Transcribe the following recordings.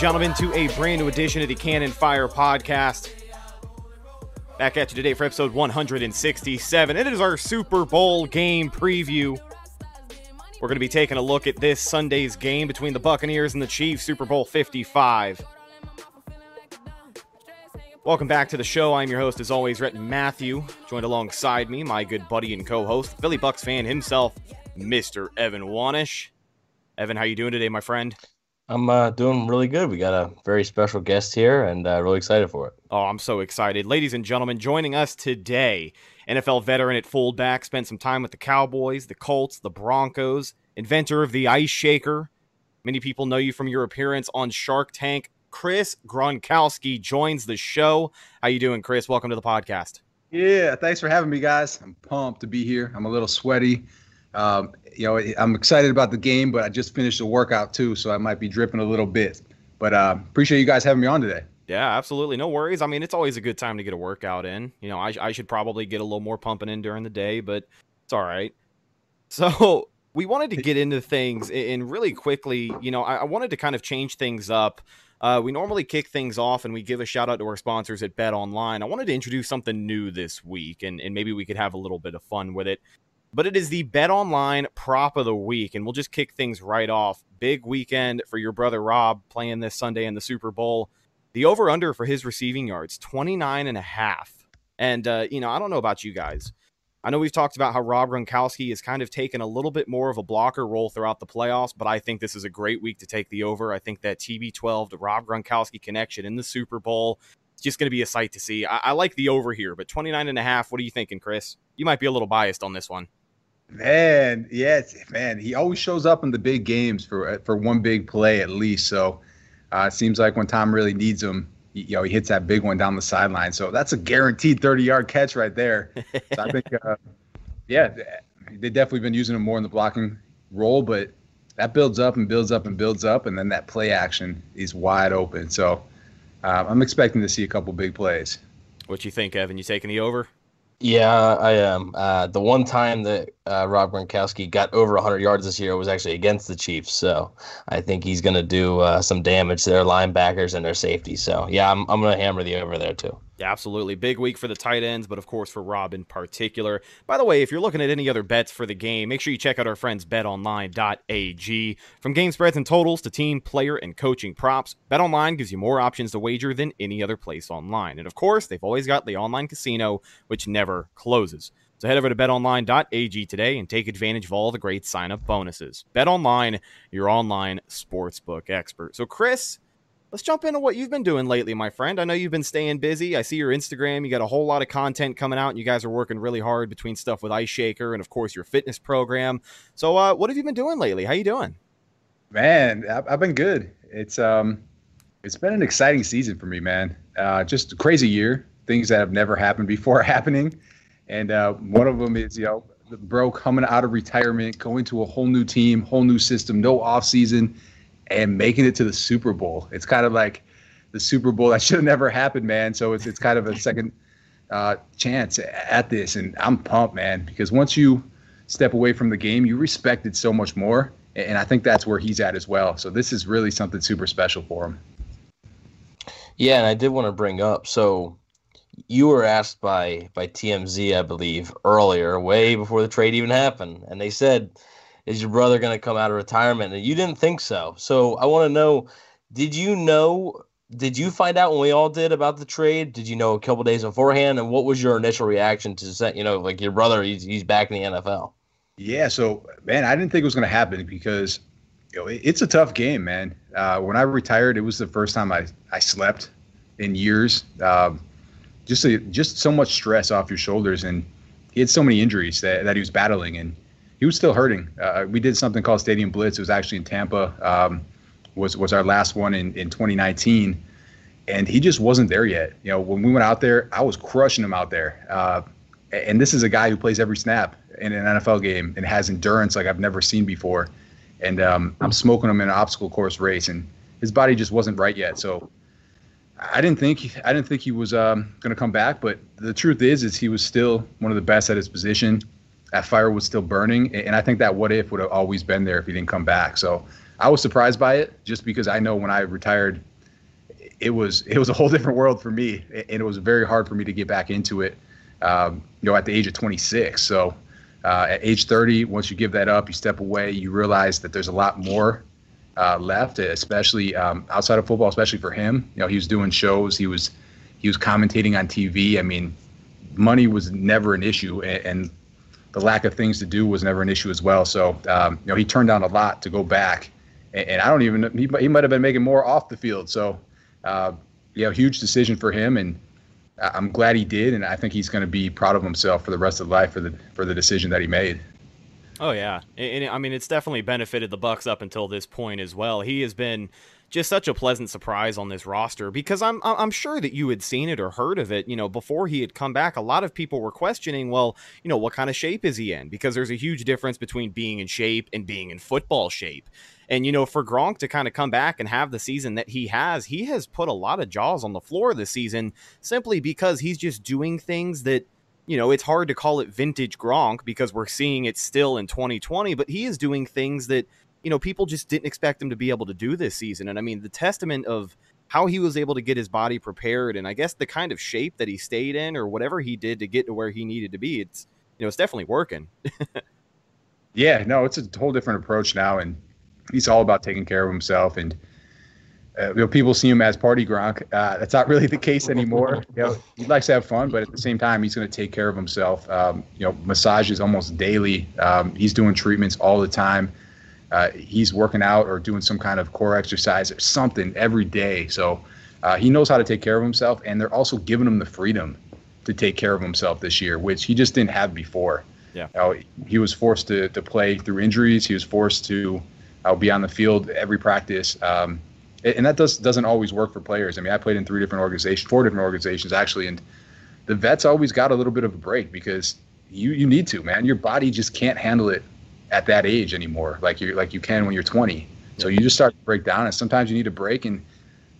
Gentlemen, to a brand new edition of the Cannon Fire Podcast. Back at you today for episode 167. It is our Super Bowl game preview. We're going to be taking a look at this Sunday's game between the Buccaneers and the Chiefs, Super Bowl 55. Welcome back to the show. I'm your host, as always, Rhett Matthew. Joined alongside me, my good buddy and co-host, Philly Bucks fan himself, Mr. Evan Wanish. Evan, how you doing today, my friend? I'm uh, doing really good. We got a very special guest here, and uh, really excited for it. Oh, I'm so excited. Ladies and gentlemen, joining us today, NFL veteran at fullback, spent some time with the Cowboys, the Colts, the Broncos, inventor of the Ice Shaker. Many people know you from your appearance on Shark Tank. Chris Gronkowski joins the show. How you doing, Chris? Welcome to the podcast. Yeah, thanks for having me, guys. I'm pumped to be here. I'm a little sweaty. Um, you know, I'm excited about the game, but I just finished a workout too, so I might be dripping a little bit. But uh, appreciate you guys having me on today. Yeah, absolutely. No worries. I mean, it's always a good time to get a workout in. You know, I, I should probably get a little more pumping in during the day, but it's all right. So we wanted to get into things and really quickly, you know, I, I wanted to kind of change things up. Uh, we normally kick things off and we give a shout out to our sponsors at Bet Online. I wanted to introduce something new this week and, and maybe we could have a little bit of fun with it. But it is the Bet Online prop of the week, and we'll just kick things right off. Big weekend for your brother Rob playing this Sunday in the Super Bowl. The over under for his receiving yards, 29 and a half. And, uh, you know, I don't know about you guys. I know we've talked about how Rob Gronkowski has kind of taken a little bit more of a blocker role throughout the playoffs, but I think this is a great week to take the over. I think that TB12 to Rob Gronkowski connection in the Super Bowl is just going to be a sight to see. I, I like the over here, but 29 and a half, what are you thinking, Chris? You might be a little biased on this one. Man, yes, man. He always shows up in the big games for for one big play at least. So uh, it seems like when Tom really needs him, he, you know, he hits that big one down the sideline. So that's a guaranteed 30 yard catch right there. So I think, uh, yeah, they've definitely been using him more in the blocking role, but that builds up and builds up and builds up, and then that play action is wide open. So uh, I'm expecting to see a couple big plays. What you think, Evan? You taking the over? Yeah, I am. Uh, the one time that uh, Rob Gronkowski got over 100 yards this year was actually against the Chiefs. So I think he's going to do uh, some damage to their linebackers and their safety. So yeah, I'm, I'm going to hammer the over there too. Absolutely. Big week for the tight ends, but of course for Rob in particular. By the way, if you're looking at any other bets for the game, make sure you check out our friends betonline.ag. From game spreads and totals to team, player, and coaching props, BetOnline gives you more options to wager than any other place online. And of course, they've always got the online casino, which never closes. So head over to betonline.ag today and take advantage of all the great sign up bonuses. BetOnline, your online sportsbook expert. So, Chris, let's jump into what you've been doing lately, my friend. I know you've been staying busy. I see your Instagram. You got a whole lot of content coming out, and you guys are working really hard between stuff with Ice Shaker and, of course, your fitness program. So, uh, what have you been doing lately? How are you doing? Man, I've, been good. It's um, it's been an exciting season for me, man. Uh, just a crazy year. Things that have never happened before happening, and uh, one of them is you know, the bro coming out of retirement, going to a whole new team, whole new system, no off season, and making it to the Super Bowl. It's kind of like the Super Bowl that should have never happened, man. So it's it's kind of a second uh, chance at this, and I'm pumped, man, because once you step away from the game, you respect it so much more, and I think that's where he's at as well. So this is really something super special for him. Yeah, and I did want to bring up so you were asked by by TMZ, I believe, earlier, way before the trade even happened, and they said, "Is your brother going to come out of retirement?" And you didn't think so. So I want to know, did you know? Did you find out when we all did about the trade? Did you know a couple days beforehand? And what was your initial reaction to set? You know, like your brother, he's he's back in the NFL. Yeah, so man, I didn't think it was going to happen because you know, it's a tough game, man. Uh, when I retired, it was the first time I, I slept in years. Um, just a, just so much stress off your shoulders, and he had so many injuries that, that he was battling, and he was still hurting. Uh, we did something called Stadium Blitz. It was actually in Tampa. Um, was was our last one in, in 2019, and he just wasn't there yet. You know, when we went out there, I was crushing him out there. Uh, and this is a guy who plays every snap in an NFL game and has endurance like I've never seen before. And um, I'm smoking him in an obstacle course race, and his body just wasn't right yet. So I didn't think I didn't think he was um, going to come back, but the truth is, is he was still one of the best at his position. That fire was still burning, and I think that what if would have always been there if he didn't come back. So I was surprised by it, just because I know when I retired, it was it was a whole different world for me, and it was very hard for me to get back into it. Um, you know, at the age of 26. So uh, at age 30, once you give that up, you step away, you realize that there's a lot more uh, left, especially um, outside of football, especially for him. You know, he was doing shows, he was he was commentating on TV. I mean, money was never an issue, and, and the lack of things to do was never an issue as well. So, um, you know, he turned down a lot to go back, and, and I don't even he he might have been making more off the field. So, uh, know, huge decision for him, and I'm glad he did, and I think he's going to be proud of himself for the rest of life for the for the decision that he made. Oh yeah, and, I mean it's definitely benefited the Bucks up until this point as well. He has been just such a pleasant surprise on this roster because I'm I'm sure that you had seen it or heard of it, you know, before he had come back. A lot of people were questioning, well, you know, what kind of shape is he in? Because there's a huge difference between being in shape and being in football shape. And you know, for Gronk to kind of come back and have the season that he has, he has put a lot of jaws on the floor this season simply because he's just doing things that you know, it's hard to call it vintage Gronk because we're seeing it still in 2020, but he is doing things that, you know, people just didn't expect him to be able to do this season. And I mean, the testament of how he was able to get his body prepared and I guess the kind of shape that he stayed in or whatever he did to get to where he needed to be, it's, you know, it's definitely working. yeah, no, it's a whole different approach now. And he's all about taking care of himself and, uh, you know, people see him as party Gronk. Uh, that's not really the case anymore. You know, he likes to have fun, but at the same time, he's going to take care of himself. Um, you know, massages almost daily. Um, he's doing treatments all the time. Uh, he's working out or doing some kind of core exercise or something every day. So uh, he knows how to take care of himself, and they're also giving him the freedom to take care of himself this year, which he just didn't have before. Yeah, you know, he was forced to to play through injuries. He was forced to uh, be on the field every practice. Um, and that does doesn't always work for players. I mean, I played in three different organizations, four different organizations actually, and the vets always got a little bit of a break because you you need to, man. Your body just can't handle it at that age anymore, like you like you can when you're 20. So you just start to break down, and sometimes you need a break. And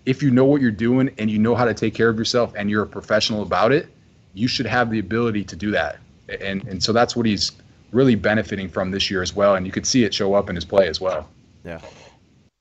if you know what you're doing and you know how to take care of yourself, and you're a professional about it, you should have the ability to do that. And and so that's what he's really benefiting from this year as well. And you could see it show up in his play as well. Yeah.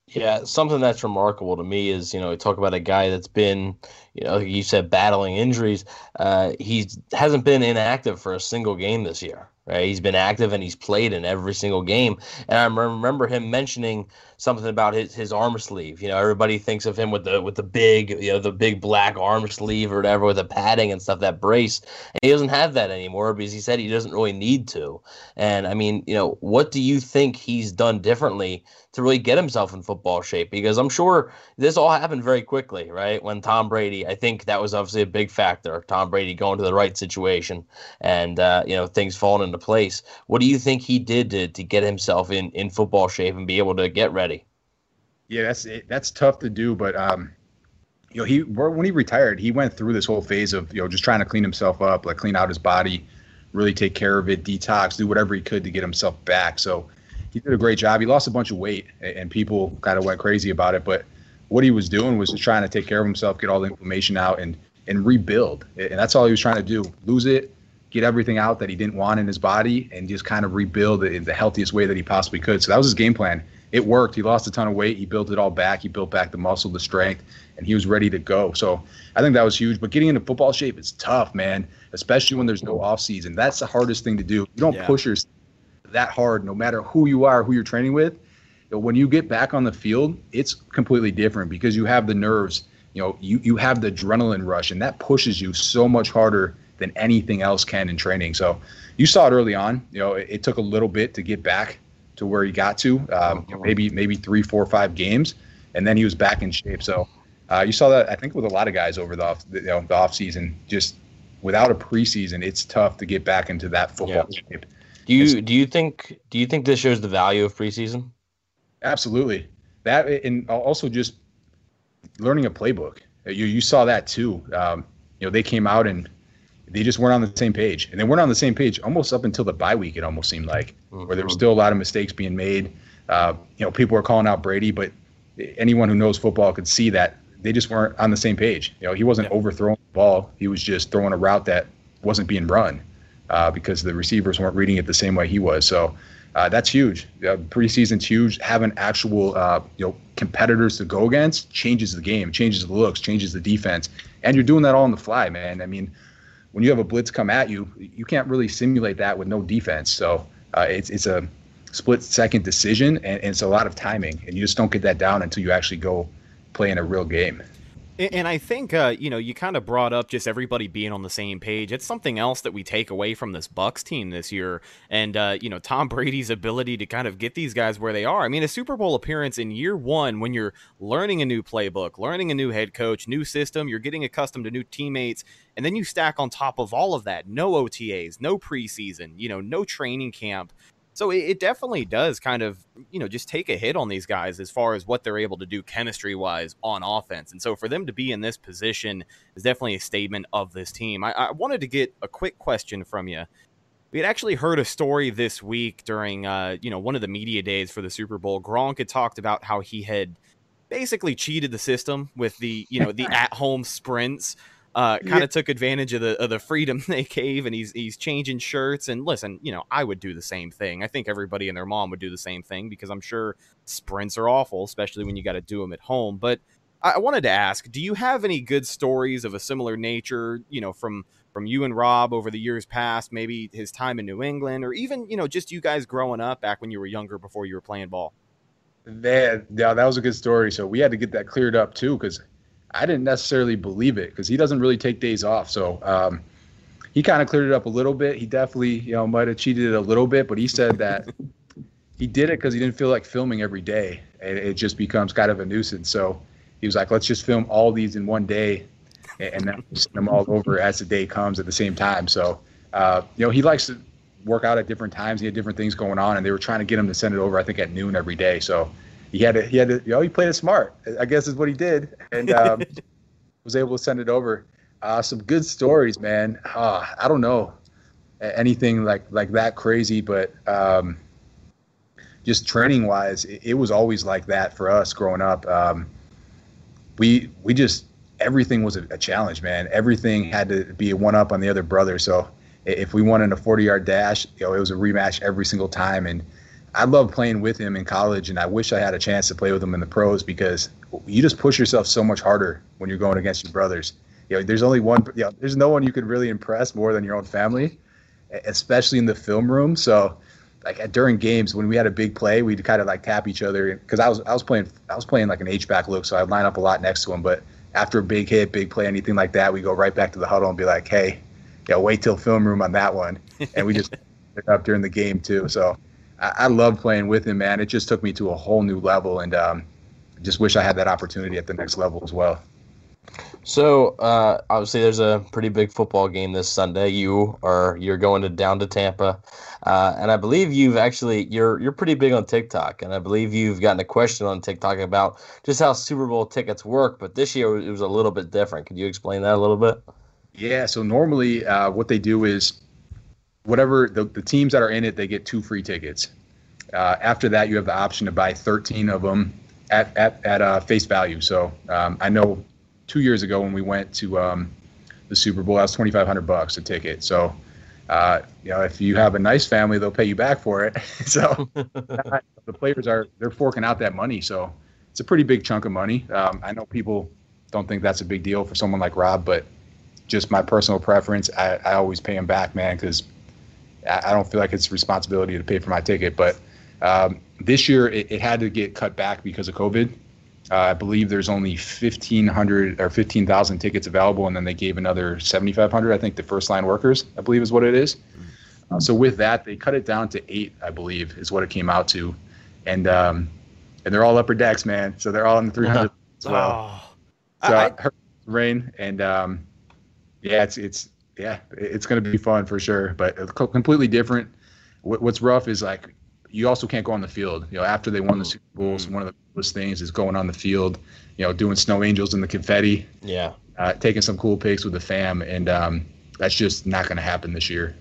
Yeah, something that's remarkable to me is, you know, we talk about a guy that's been, you know, you said battling injuries. Uh, he hasn't been inactive for a single game this year. Right? He's been active and he's played in every single game. And I remember him mentioning something about his, his arm sleeve. You know, everybody thinks of him with the with the big, you know, the big black arm sleeve or whatever with the padding and stuff, that brace. And he doesn't have that anymore because he said he doesn't really need to. And I mean, you know, what do you think he's done differently to really get himself in football shape? Because I'm sure this all happened very quickly, right? When Tom Brady, I think that was obviously a big factor. Tom Brady going to the right situation and uh, you know, things falling into place. What do you think he did to, to get himself in, in football shape and be able to get ready? Yeah, that's that's tough to do, but um, you know, he when he retired, he went through this whole phase of you know just trying to clean himself up, like clean out his body, really take care of it, detox, do whatever he could to get himself back. So he did a great job. He lost a bunch of weight, and people kind of went crazy about it. But what he was doing was just trying to take care of himself, get all the inflammation out, and and rebuild. And that's all he was trying to do: lose it, get everything out that he didn't want in his body, and just kind of rebuild it in the healthiest way that he possibly could. So that was his game plan. It worked. He lost a ton of weight. He built it all back. He built back the muscle, the strength, and he was ready to go. So I think that was huge. But getting into football shape is tough, man, especially when there's no off season. That's the hardest thing to do. You don't Yeah. push yourself that hard, no matter who you are, who you're training with. When you get back on the field, it's completely different because you have the nerves. You know, you you have the adrenaline rush, and that pushes you so much harder than anything else can in training. So you saw it early on. You know, it, it took a little bit to get back to where he got to, um, you know, maybe maybe three, four, five games, and then he was back in shape. So uh, you saw that I think with a lot of guys over the off, you know, the off season. Just without a preseason, it's tough to get back into that football shape. Do you do you think do you think this shows the value of preseason? Absolutely. That and also just learning a playbook. You you saw that too. Um, you know, they came out and they just weren't on the same page, and they weren't on the same page almost up until the bye week. It almost seemed like where there was still a lot of mistakes being made. Uh, you know, people were calling out Brady, but anyone who knows football could see that they just weren't on the same page. You know, he wasn't overthrowing the ball; he was just throwing a route that wasn't being run uh, because the receivers weren't reading it the same way he was. So uh, that's huge. Uh, preseason's huge. Having actual uh, you know competitors to go against changes the game, changes the looks, changes the defense, and you're doing that all on the fly, man. I mean, when you have a blitz come at you, you can't really simulate that with no defense. So uh, it's it's a split second decision, and, and it's a lot of timing, and you just don't get that down until you actually go play in a real game. And I think uh, you know you kind of brought up just everybody being on the same page. It's something else that we take away from this Bucks team this year, and uh, you know Tom Brady's ability to kind of get these guys where they are. I mean, a Super Bowl appearance in year one when you're learning a new playbook, learning a new head coach, new system, you're getting accustomed to new teammates, and then you stack on top of all of that no OTAs, no preseason, you know, no training camp. So it, it definitely does kind of, you know, just take a hit on these guys as far as what they're able to do chemistry wise on offense. And so for them to be in this position is definitely a statement of this team. I, I wanted to get a quick question from you. We had actually heard a story this week during, uh, you know, one of the media days for the Super Bowl. Gronk had talked about how he had basically cheated the system with the, you know, the at-home sprints uh, kind of took advantage of the of the freedom they gave, and he's he's changing shirts. And listen, you know, I would do the same thing. I think everybody and their mom would do the same thing because I'm sure sprints are awful, especially when you got to do them at home. But I, I wanted to ask, do you have any good stories of a similar nature? You know, from from you and Rob over the years past, maybe his time in New England, or even you know, just you guys growing up back when you were younger before you were playing ball. Man, yeah, that was a good story. So we had to get that cleared up too, because I didn't necessarily believe it, because he doesn't really take days off. So um, he kind of cleared it up a little bit. He definitely, you know, might have cheated it a little bit, but he said that he did it because he didn't feel like filming every day, and it just becomes kind of a nuisance. So he was like, let's just film all these in one day, and then send them all over as the day comes at the same time. So uh, you know, he likes to work out at different times. He had different things going on, and they were trying to get him to send it over. I think at noon every day. So he had to, he had to, you know, he played it smart. I guess is what he did, and um, was able to send it over. Uh, some good stories, man. Uh, I don't know anything like like that crazy, but um, just training wise, it, it was always like that for us growing up. Um, we we just everything was a, a challenge, man. Everything had to be a one up on the other brother. So if we won in a 40 yard dash, you know, it was a rematch every single time. And I love playing with him in college, and I wish I had a chance to play with him in the pros because you just push yourself so much harder when you're going against your brothers. You know, there's only one. You know, there's no one you could really impress more than your own family, especially in the film room. So, like during games when we had a big play, we'd kind of like tap each other because I was I was playing I was playing like an H back look, so I'd line up a lot next to him. But after a big hit, big play, anything like that, we go right back to the huddle and be like, hey, yeah, wait till film room on that one, and we just up during the game too. So I, I love playing with him, man. It just took me to a whole new level, and um, just wish I had that opportunity at the next level as well. So uh, obviously, there's a pretty big football game this Sunday. You are you're going to down to Tampa, uh, and I believe you've actually you're you're pretty big on TikTok, and I believe you've gotten a question on TikTok about just how Super Bowl tickets work. But this year it was a little bit different. Could you explain that a little bit? Yeah. So normally, uh, what they do is, whatever the, the teams that are in it, they get two free tickets. Uh, after that, you have the option to buy 13 of them at at at uh, face value. So um, I know two years ago when we went to um, the Super Bowl, that was 2,500 bucks a ticket. So uh, you know, if you have a nice family, they'll pay you back for it. so the players are they're forking out that money. So it's a pretty big chunk of money. Um, I know people don't think that's a big deal for someone like Rob, but just my personal preference, I, I always pay him back, man, because I, I don't feel like it's a responsibility to pay for my ticket. But um, this year it, it had to get cut back because of COVID. Uh, I believe there's only 1,500 or 15,000 tickets available, and then they gave another 7,500, I think, to first line workers, I believe is what it is. Uh, so with that, they cut it down to eight, I believe, is what it came out to. And um, and they're all upper decks, man. So they're all in the 300 as well. Oh. So I- I, heard rain, and um, yeah, it's it's yeah, it's going to be fun for sure, but completely different. What's rough is like you also can't go on the field. You know, after they won the Super Bowls, one of the coolest things is going on the field. You know, doing snow angels in the confetti, Yeah. uh, taking some cool pics with the fam, and um, that's just not going to happen this year.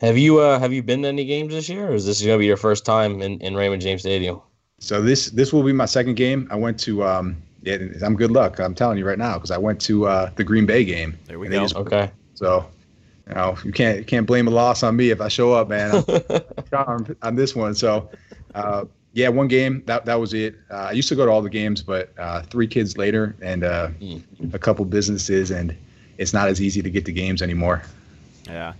Have you uh have you been to any games this year, or is this gonna be your first time in, in Raymond James Stadium? So this this will be my second game. I went to um, yeah, I'm good luck. I'm telling you right now because I went to uh, the Green Bay game. There we go. just- Okay. So, you know, you can't you can't blame a loss on me if I show up, man. I'm on this one. So, uh, yeah, one game that that was it. Uh, I used to go to all the games, but uh, three kids later and uh, Mm. a couple businesses, and it's not as easy to get to games anymore. Yeah.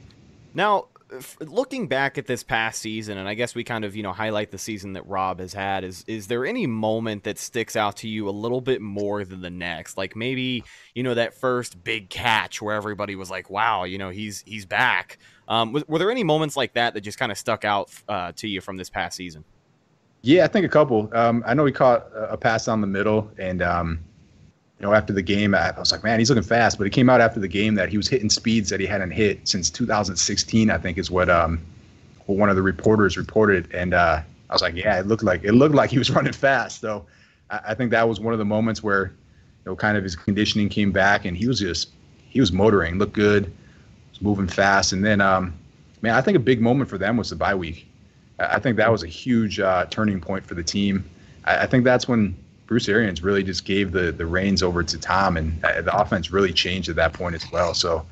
Now, f- looking back at this past season, and I guess we kind of you know highlight the season that Rob has had. Is is there any moment that sticks out to you a little bit more than the next? Like maybe you know that first big catch where everybody was like, "Wow, you know he's he's back." Um, was, were there any moments like that that just kind of stuck out uh, to you from this past season? Yeah, I think a couple. Um, I know he caught a pass down the middle, and um, you know, after the game, I, was like, man, he's looking fast. But it came out after the game that he was hitting speeds that he hadn't hit since 2016. I think is what um, what one of the reporters reported, and uh, I was like, yeah, it looked like it looked like he was running fast. So I, I think that was one of the moments where you know, kind of his conditioning came back, and he was just he was motoring, looked good, was moving fast, and then um, man, I think a big moment for them was the bye week. I I think that was a huge uh, turning point for the team. I, I think that's when Bruce Arians really just gave the the reins over to Tom, and uh, the offense really changed at that point as well. So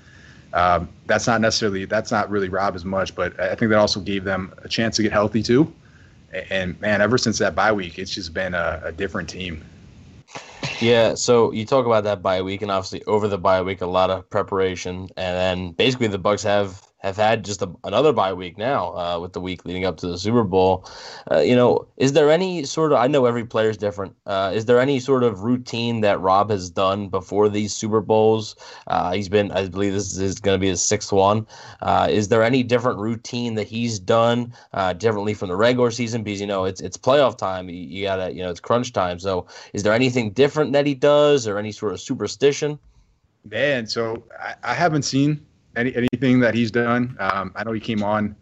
um, that's not necessarily that's not really Rob as much, but I think that also gave them a chance to get healthy too. And man, ever since that bye week, it's just been a, a different team. Yeah, so you talk about that bye week, and obviously over the bye week, a lot of preparation, and then basically the Bucks have have had just a, another bye week now uh, with the week leading up to the Super Bowl. Uh, you know, is there any sort of? I know every player is different. Uh, is there any sort of routine that Rob has done before these Super Bowls? Uh, he's been, I believe, this is going to be his sixth one. Uh, is there any different routine that he's done uh, differently from the regular season? Because you know it's it's playoff time. You, you gotta, you know, it's crunch time. So is there anything different that he does, or any sort of superstition? Man, so I, I haven't seen any, anything that he's done. Um, I know he came on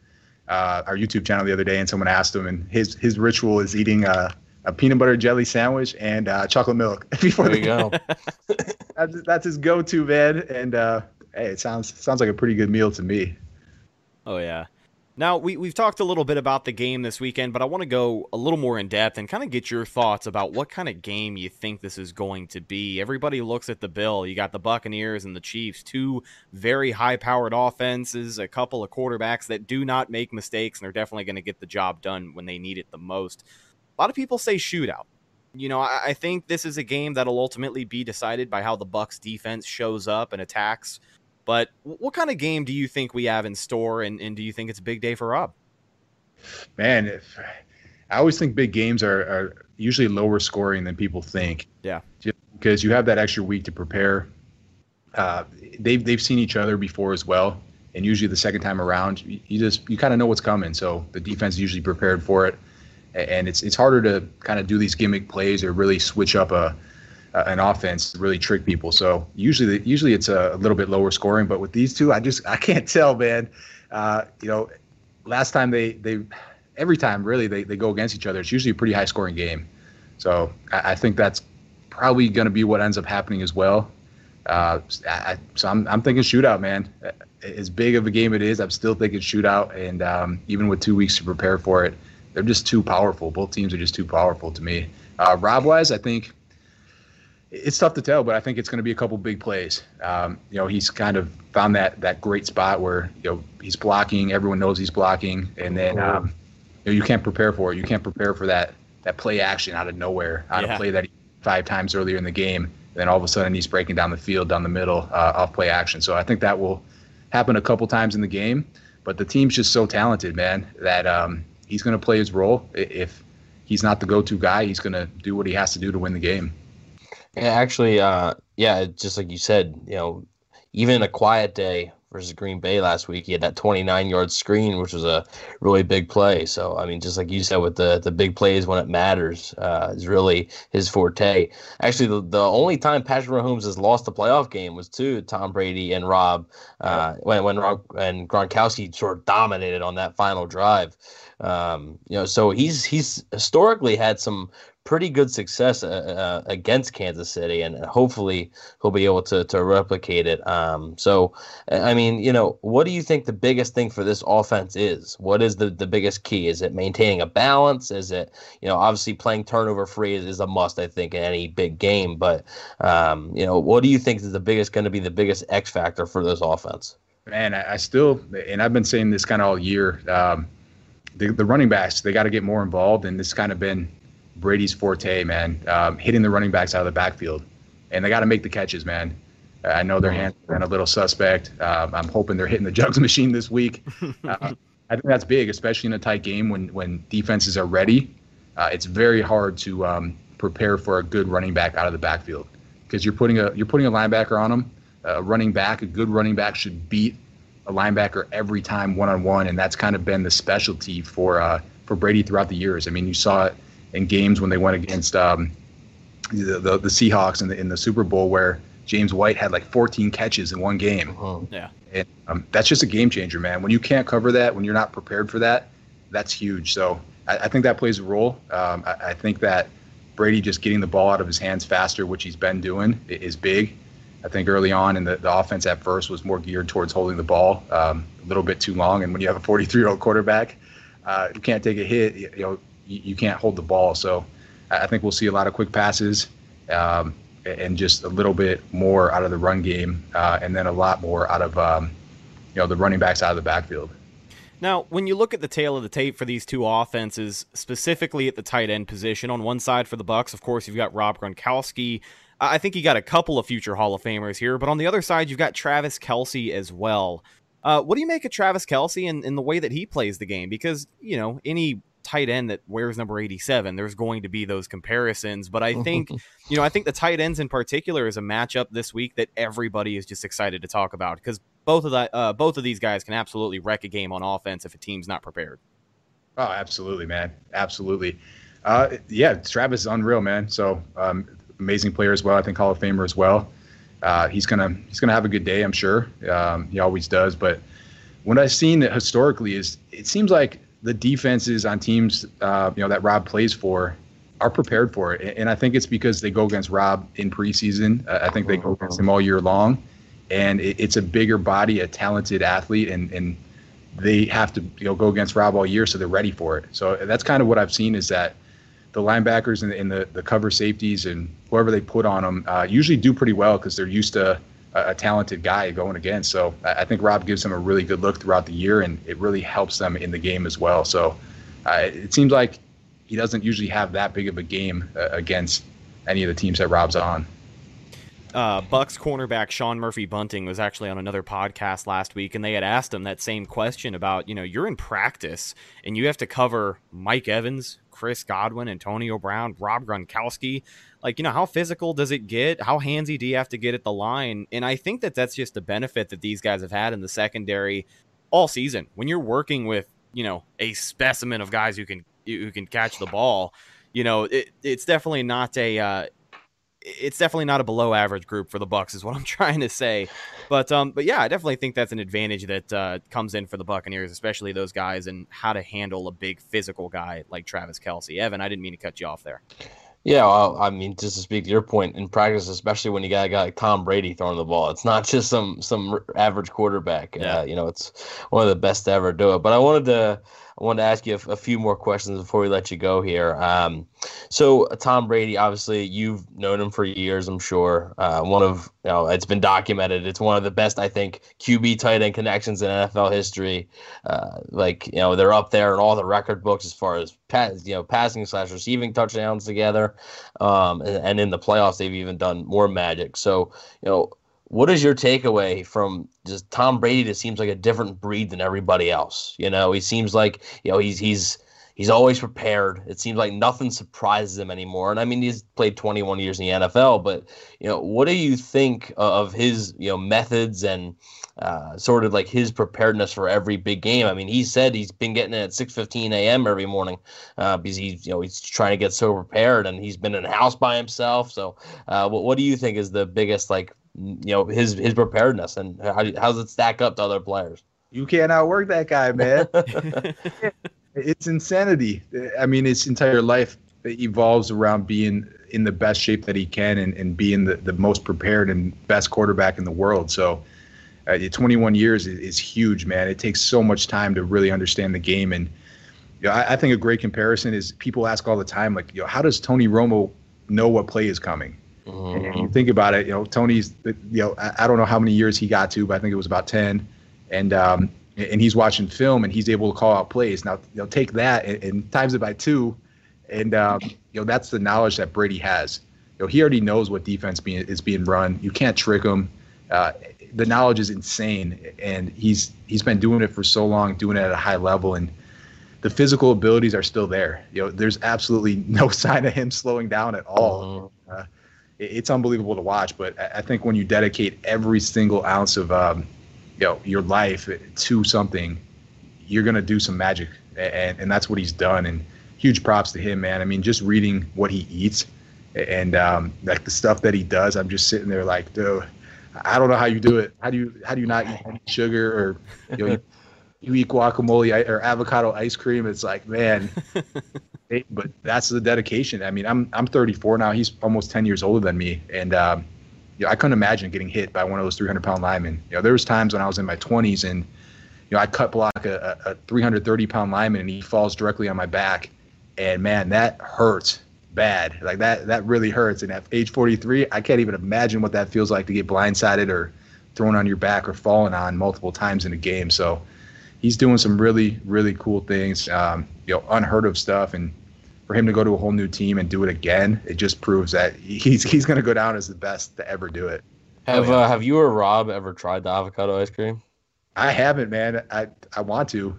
uh, our YouTube channel the other day, and someone asked him, and his his ritual is eating a, a peanut butter jelly sandwich and uh, chocolate milk before There the go. That's, that's his go-to, man. And uh, hey, it sounds sounds like a pretty good meal to me. Oh yeah. Now we we've talked a little bit about the game this weekend, but I want to go a little more in depth and kind of get your thoughts about what kind of game you think this is going to be. Everybody looks at the bill. You got the Buccaneers and the Chiefs, two very high-powered offenses, a couple of quarterbacks that do not make mistakes and they're definitely going to get the job done when they need it the most. A lot of people say shootout. You know, I, I think this is a game that'll ultimately be decided by how the Bucks defense shows up and attacks. But what kind of game do you think we have in store, and, and do you think it's a big day for Rob? Man, if, I always think big games are, are usually lower scoring than people think. Yeah. Just because you have that extra week to prepare. Uh, they've they've seen each other before as well, and usually the second time around, you, you just you kind of know what's coming. So the defense is usually prepared for it, and it's it's harder to kind of do these gimmick plays or really switch up a uh, an offense to really trick people. So usually, usually it's a, little bit lower scoring. But with these two, I just I can't tell, man. Uh, you know, last time they they every time really they, they go against each other, it's usually a pretty high scoring game. So I, I think that's probably going to be what ends up happening as well. Uh, I, so I'm I'm thinking shootout, man. As big of a game it is, I'm still thinking shootout. And um, even with two weeks to prepare for it, they're just too powerful. Both teams are just too powerful to me. Uh, Rob wise, I think it's tough to tell, but I think it's going to be a couple big plays. Um, you know, he's kind of found that that great spot where you know he's blocking, everyone knows he's blocking, and then um, you know you can't prepare for it. You can't prepare for that that play action out of nowhere, out Yeah. of play that he five times earlier in the game. And then all of a sudden he's breaking down the field, down the middle, uh, off play action. So I think that will happen a couple times in the game. But the team's just so talented, man, that um, he's going to play his role. If he's not the go-to guy, he's going to do what he has to do to win the game. Actually, uh, yeah, just like you said, you know, even a quiet day versus Green Bay last week, he had that 29 yard screen, which was a really big play. So, I mean, just like you said, with the the big plays when it matters, uh, is really his forte. Actually, the, the only time Patrick Mahomes has lost a playoff game was to Tom Brady and Rob uh, when when Rob and Gronkowski sort of dominated on that final drive. Um, you know, so he's he's historically had some pretty good success uh, uh, against Kansas City, and hopefully he'll be able to to replicate it. Um, so, I mean, you know, what do you think the biggest thing for this offense is? What is the the biggest key? Is it maintaining a balance? Is it, you know, obviously playing turnover free is, is a must, I think, in any big game. But, um, you know, what do you think is the biggest going to be the biggest X factor for this offense? Man, I, still, and I've been saying this kind of all year. Um, the, the running backs, they got to get more involved, and this kind of been Brady's forte, man. Um, hitting the running backs out of the backfield, and they got to make the catches, man. I know their hands have been a little suspect. Um, I'm hoping they're hitting the jugs machine this week. Uh, I think that's big, especially in a tight game when when defenses are ready. Uh, it's very hard to um, prepare for a good running back out of the backfield because you're putting a you're putting a linebacker on them. A running back, a good running back, should beat a linebacker every time one on one, and that's kind of been the specialty for uh, for Brady throughout the years. I mean, you saw it in games when they went against um, the, the the Seahawks in the in the Super Bowl where James White had like 14 catches in one game. Yeah. And um, that's just a game changer, man. When you can't cover that, when you're not prepared for that, that's huge. So I, I think that plays a role. Um, I, I think that Brady just getting the ball out of his hands faster, which he's been doing, is big. I think early on in the, the offense at first was more geared towards holding the ball um, a little bit too long. And when you have a 43 year old quarterback, uh, you can't take a hit. You, you know, you, can't hold the ball. So I think we'll see a lot of quick passes um, and just a little bit more out of the run game, uh, and then a lot more out of um, you know the running backs out of the backfield. Now, when you look at the tail of the tape for these two offenses, specifically at the tight end position, on one side for the Bucks, of course, you've got Rob Gronkowski. I I think you got a couple of future Hall of Famers here, but on the other side, you've got Travis Kelce as well. Uh, what do you make of Travis Kelce and, and the way that he plays the game? Because, you know, any tight end that wears number 87, there's going to be those comparisons. But I think, you know, I think the tight ends in particular is a matchup this week that everybody is just excited to talk about because both of that, uh, both of these guys can absolutely wreck a game on offense if a team's not prepared. Oh, absolutely, man, absolutely. Uh, yeah, Travis is unreal, man. So um, amazing player as well. I think Hall of Famer as well. Uh, he's gonna he's gonna have a good day, I'm sure. Um, he always does. But what I've seen that historically is it seems like the defenses on teams uh, you know that Rob plays for are prepared for it, and I think it's because they go against Rob in preseason. Uh, I think they go against him all year long, and it, it's a bigger body, a talented athlete, and and they have to you know go against Rob all year, so they're ready for it. So that's kind of what I've seen is that the linebackers and, and the, the cover safeties and whoever they put on them uh, usually do pretty well because they're used to a, talented guy going against. So I, think Rob gives them a really good look throughout the year, and it really helps them in the game as well. So uh, it seems like he doesn't usually have that big of a game uh, against any of the teams that Rob's on. uh, Bucks cornerback Sean Murphy Bunting was actually on another podcast last week, and they had asked him that same question about, you know, you're in practice and you have to cover Mike Evans, Chris Godwin, Antonio Brown, Rob Gronkowski. Like, you know, how physical does it get? How handsy do you have to get at the line? And I think that that's just the benefit that these guys have had in the secondary all season. When you're working with, you know, a specimen of guys who can who can catch the ball, you know, it, it's definitely not a uh, it's definitely not a below average group for the Bucks, is what I'm trying to say. But um, but yeah, I definitely think that's an advantage that uh, comes in for the Buccaneers, especially those guys and how to handle a big physical guy like Travis Kelce. Evan, I didn't mean to cut you off there. Yeah, well, I mean, just to speak to your point, in practice, especially when you got a guy like Tom Brady throwing the ball, it's not just some some average quarterback. Yeah. Uh, you know, it's one of the best to ever do it. But I wanted to I wanted to ask you a, a, few more questions before we let you go here. Um, so Tom Brady, obviously, you've known him for years, I'm sure. Uh, one of you know, it's been documented. It's one of the best, I think, QB tight end connections in NFL history. Uh, like you know, they're up there in all the record books as far as pass, you know, passing slash receiving touchdowns together. Um, and, and in the playoffs, they've even done more magic. So you know what is your takeaway from just Tom Brady that seems like a different breed than everybody else? You know, he seems like, you know, he's he's he's always prepared. It seems like nothing surprises him anymore. And I mean, he's played 21 years in the NFL, but you know, what do you think of his, you know, methods and uh, sort of like his preparedness for every big game? I mean, he said he's been getting it at 6:15 a.m. every morning uh, because he's, you know, he's trying to get so prepared, and he's been in the house by himself. So, uh, what, what do you think is the biggest like you know his his preparedness and how, how does it stack up to other players? You can't outwork that guy, man. it's insanity. I mean, his entire life evolves around being in the best shape that he can and, and being the, the most prepared and best quarterback in the world. So, uh, 21 years is, is, huge, man. It takes so much time to really understand the game. And you know, I, I, think a great comparison is people ask all the time, like, you know, how does Tony Romo know what play is coming? Mm-hmm. And you think about it, you know, Tony's, you know, I, I, don't know how many years he got to, but I think it was about 10. And, um, and he's watching film and he's able to call out plays. Now, you know, take that and, and times it by two. And, um, you know, that's the knowledge that Brady has. You know, he already knows what defense being, is being run. You can't trick him. Uh, the knowledge is insane. And he's, he's been doing it for so long, doing it at a high level. And, the physical abilities are still there. You know, there's absolutely no sign of him slowing down at all. Mm-hmm. Uh, it's unbelievable to watch. But I think when you dedicate every single ounce of um, you know your life to something, you're gonna do some magic, and and that's what he's done. And huge props to him, man. I mean, just reading what he eats and um, like the stuff that he does, I'm just sitting there like, dude, I don't know how you do it. How do you how do you not eat sugar or you know? You, you eat guacamole or avocado ice cream. It's like, man, but that's the dedication. I mean, I'm I'm 34 now. He's almost 10 years older than me, and um, you know, I couldn't imagine getting hit by one of those 300 pound linemen. You know, there was times when I was in my 20s and you know I cut block a, a 330 pound lineman and he falls directly on my back, and man, that hurts bad. Like that that really hurts. And at age 43, I can't even imagine what that feels like to get blindsided or thrown on your back or fallen on multiple times in a game. So he's doing some really really cool things. Um, you know, unheard of stuff and for him to go to a whole new team and do it again, it just proves that he's he's going to go down as the best to ever do it. Have uh, have you or Rob ever tried the avocado ice cream? I haven't, man. I I want to,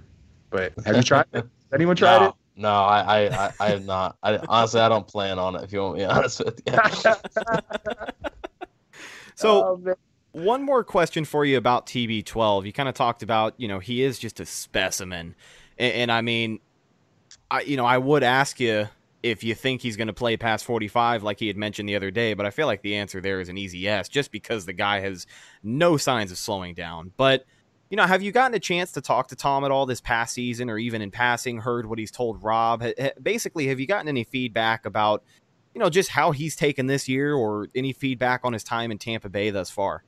but have you tried it? Anyone tried no, it? No, I, I, I, have not. I honestly I don't plan on it. If you want me honest with you. so. Oh, one more question for you about TB12. You kind of talked about, you know, he is just a specimen. And, and I mean, I you know I would ask you if you think he's going to play past 45 like he had mentioned the other day, but I feel like the answer there is an easy yes, just because the guy has no signs of slowing down. But you know, have you gotten a chance to talk to Tom at all this past season, or even in passing, heard what he's told Rob? Basically, have you gotten any feedback about, you know, just how he's taken this year, or any feedback on his time in Tampa Bay thus far?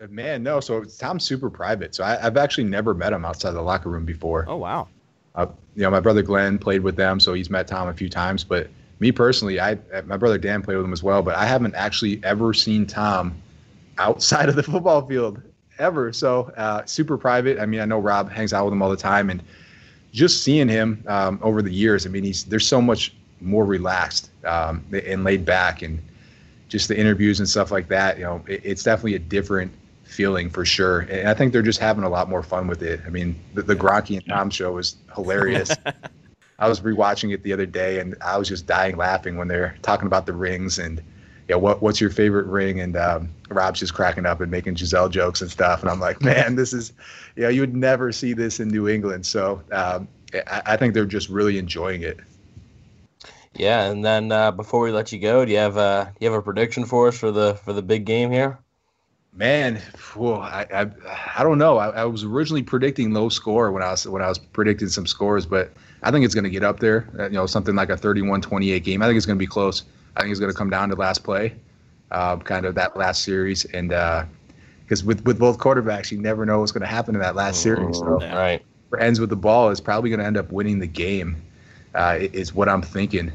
Uh, man, no. So Tom's super private. So I, have actually never met him outside the locker room before. Oh wow. Uh, you know, my brother Glenn played with them, so he's met Tom a few times. But me personally, I my brother Dan played with him as well, but I haven't actually ever seen Tom outside of the football field ever. So uh, super private. I mean, I know Rob hangs out with him all the time, and just seeing him um, over the years, I mean, he's there's so much more relaxed um, and laid back, and just the interviews and stuff like that. You know, it, it's definitely a different feeling for sure. And I think they're just having a lot more fun with it. I mean, the, the Gronky and Tom show was hilarious. I was rewatching it the other day, and I was just dying laughing when they're talking about the rings and yeah, what what's your favorite ring? And um, Rob's just cracking up and making Gisele jokes and stuff. And I'm like, man, this is, you know, you would never see this in New England. So um, I, I, think they're just really enjoying it. Yeah, and then uh, before we let you go, do you have uh, do you have a prediction for us for the for the big game here? Man, well, I, I, I don't know. I, I, was originally predicting low score when I was when I was predicting some scores, but I think it's going to get up there. Uh, you know, something like a 31-28 game. I think it's going to be close. I think it's going to come down to last play, uh, kind of that last series, and because uh, with with both quarterbacks, you never know what's going to happen in that last series. So, right. ends with the ball is probably going to end up winning the game. Uh, is what I'm thinking.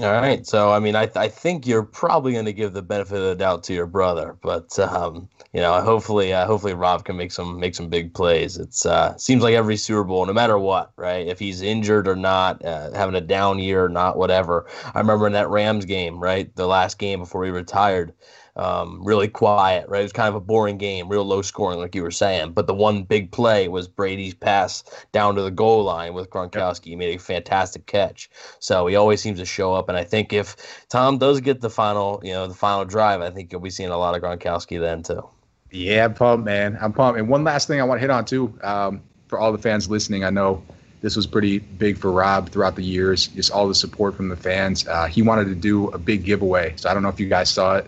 All right. So, I mean, I, I think you're probably going to give the benefit of the doubt to your brother, but um, you know, hopefully, uh, hopefully Rob can make some make some big plays. It's uh, seems like every Super Bowl, no matter what, right? If he's injured or not, uh, having a down year or not, whatever. I remember in that Rams game, right, the last game before he retired um, really quiet, right? It was kind of a boring game, real low scoring, like you were saying. But the one big play was Brady's pass down to the goal line with Gronkowski. He made a fantastic catch. So he always seems to show up. And I think if Tom does get the final, you know, the final drive, I think you'll be seeing a lot of Gronkowski then too. Yeah, I'm pumped, man. I'm pumped. And one last thing I want to hit on too, um, for all the fans listening, I know this was pretty big for Rob throughout the years, just all the support from the fans. Uh, he wanted to do a big giveaway. So I don't know if you guys saw it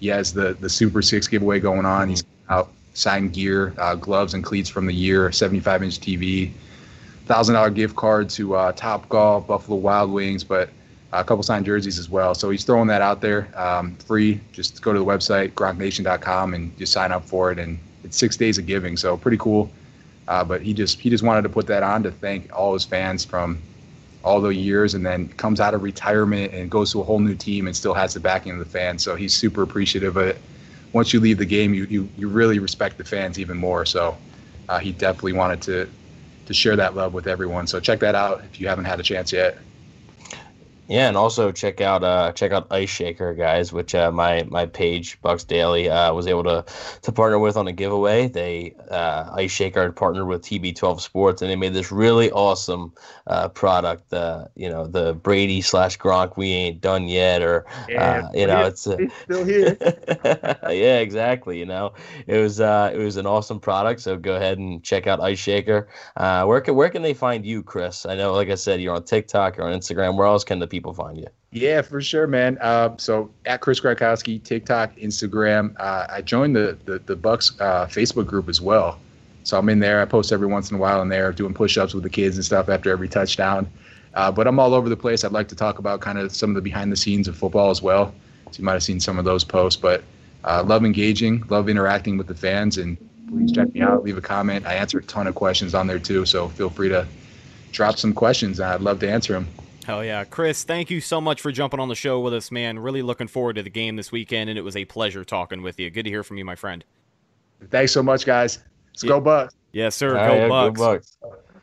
he has the the Super Six giveaway going on. He's out signed gear, uh, gloves and cleats from the year, 75 inch TV, thousand dollar gift card to uh, Top Golf, Buffalo Wild Wings, but a couple signed jerseys as well. So he's throwing that out there, um, free. Just go to the website gronknation.com and just sign up for it. And it's six days of giving, so pretty cool. Uh, but he just he just wanted to put that on to thank all his fans from all the years and then comes out of retirement and goes to a whole new team and still has the backing of the fans. So he's super appreciative of it. Once you leave the game, you you, you really respect the fans even more. So uh, he definitely wanted to to share that love with everyone. So check that out if you haven't had a chance yet. Yeah, and also check out uh, check out Ice Shaker, guys, which uh, my my page Bucks Daily uh, was able to to partner with on a giveaway. They uh, Ice Shaker had partnered with TB12 Sports, and they made this really awesome uh, product. Uh, you know, the Brady slash Gronk, we ain't done yet, or Yeah, you know, it's, uh, it's still here. yeah, exactly. You know, it was uh, it was an awesome product. So go ahead and check out Ice Shaker. Uh, where can where can they find you, Chris? I know, like I said, you're on TikTok, you're on Instagram. Where else can the people find you? Yeah, for sure, man. Uh, so at Chris Gronkowski, TikTok, Instagram. Uh, I joined the the, the Bucks uh, Facebook group as well. So I'm in there. I post every once in a while in there, doing push-ups with the kids and stuff after every touchdown. Uh, but I'm all over the place. I'd like to talk about kind of some of the behind the scenes of football as well. So you might have seen some of those posts. But uh, love engaging, love interacting with the fans, and please check me out. Leave a comment. I answer a ton of questions on there too. So feel free to drop some questions. I'd love to answer them. Hell yeah. Chris, thank you so much for jumping on the show with us, man. Really looking forward to the game this weekend, and it was a pleasure talking with you. Good to hear from you, my friend. Thanks so much, guys. Let's Yeah. go Bucks. Yes, sir. All Go yeah, Bucks. Bucks.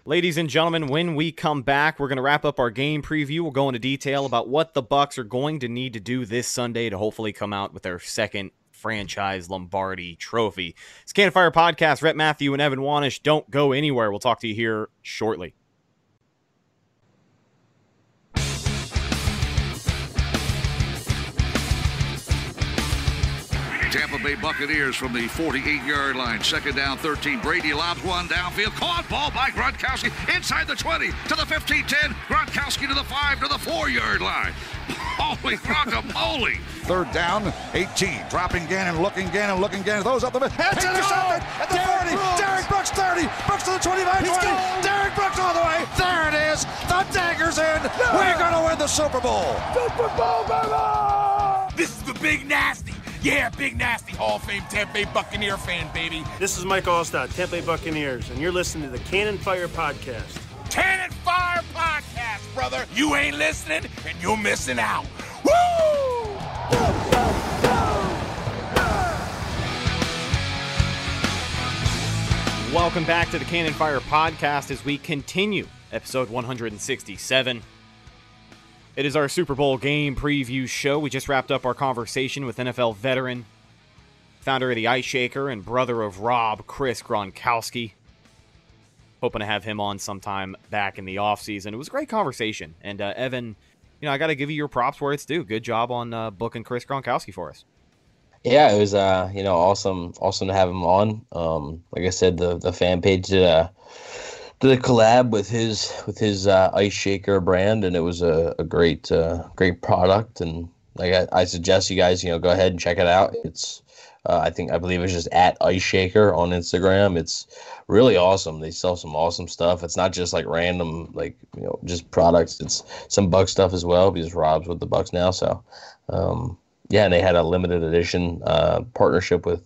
Ladies and gentlemen, when we come back, we're going to wrap up our game preview. We'll go into detail about what the Bucks are going to need to do this Sunday to hopefully come out with their second franchise Lombardi trophy. It's Cannon Fire Podcast. Rhett Matthew and Evan Wanish. Don't go anywhere. We'll talk to you here shortly. Tampa Bay Buccaneers from the 48-yard line. Second down, 13. Brady lobs one downfield. Caught ball by Gronkowski inside the 20 to the 15-10. Gronkowski to the 5 to the 4-yard line. Holy guacamole. Third down, 18. Dropping Gannon, looking Gannon, looking Gannon. Those up the middle. It's intercepted at the 40. Derrick Brooks 30. Brooks to the 25 20. Derrick Brooks all the way. There it is. The dagger's in. We're going to win the Super Bowl. Super Bowl, baby! This is the Big Nasty. Yeah, Big Nasty, Hall of Fame Tampa Bay Buccaneer fan, baby. This is Mike Alstott, Tampa Bay Buccaneers, and you're listening to the Cannon Fire Podcast. Cannon Fire Podcast, brother. You ain't listening, and you're missing out. Woo! Welcome back to the Cannon Fire Podcast as we continue episode 167. It is our Super Bowl game preview show. We just wrapped up our conversation with NFL veteran, founder of the Ice Shaker, and brother of Rob, Chris Gronkowski. Hoping to have him on sometime back in the offseason. It was a great conversation. And uh, Evan, you know, I got to give you your props where it's due. Good job on uh, booking Chris Gronkowski for us. Yeah, it was uh, you know, awesome awesome to have him on. Um, like I said, the the fan page did a did a collab with his with his uh, ice shaker brand and it was a, a great uh, great product and like I, I suggest you guys, you know, go ahead and check it out. It's uh, I think I believe it's just at Ice Shaker on Instagram. It's really awesome. They sell some awesome stuff. It's not just like random like you know just products. It's some Buck stuff as well because Rob's with the Bucks now. So um, yeah, and they had a limited edition uh, partnership with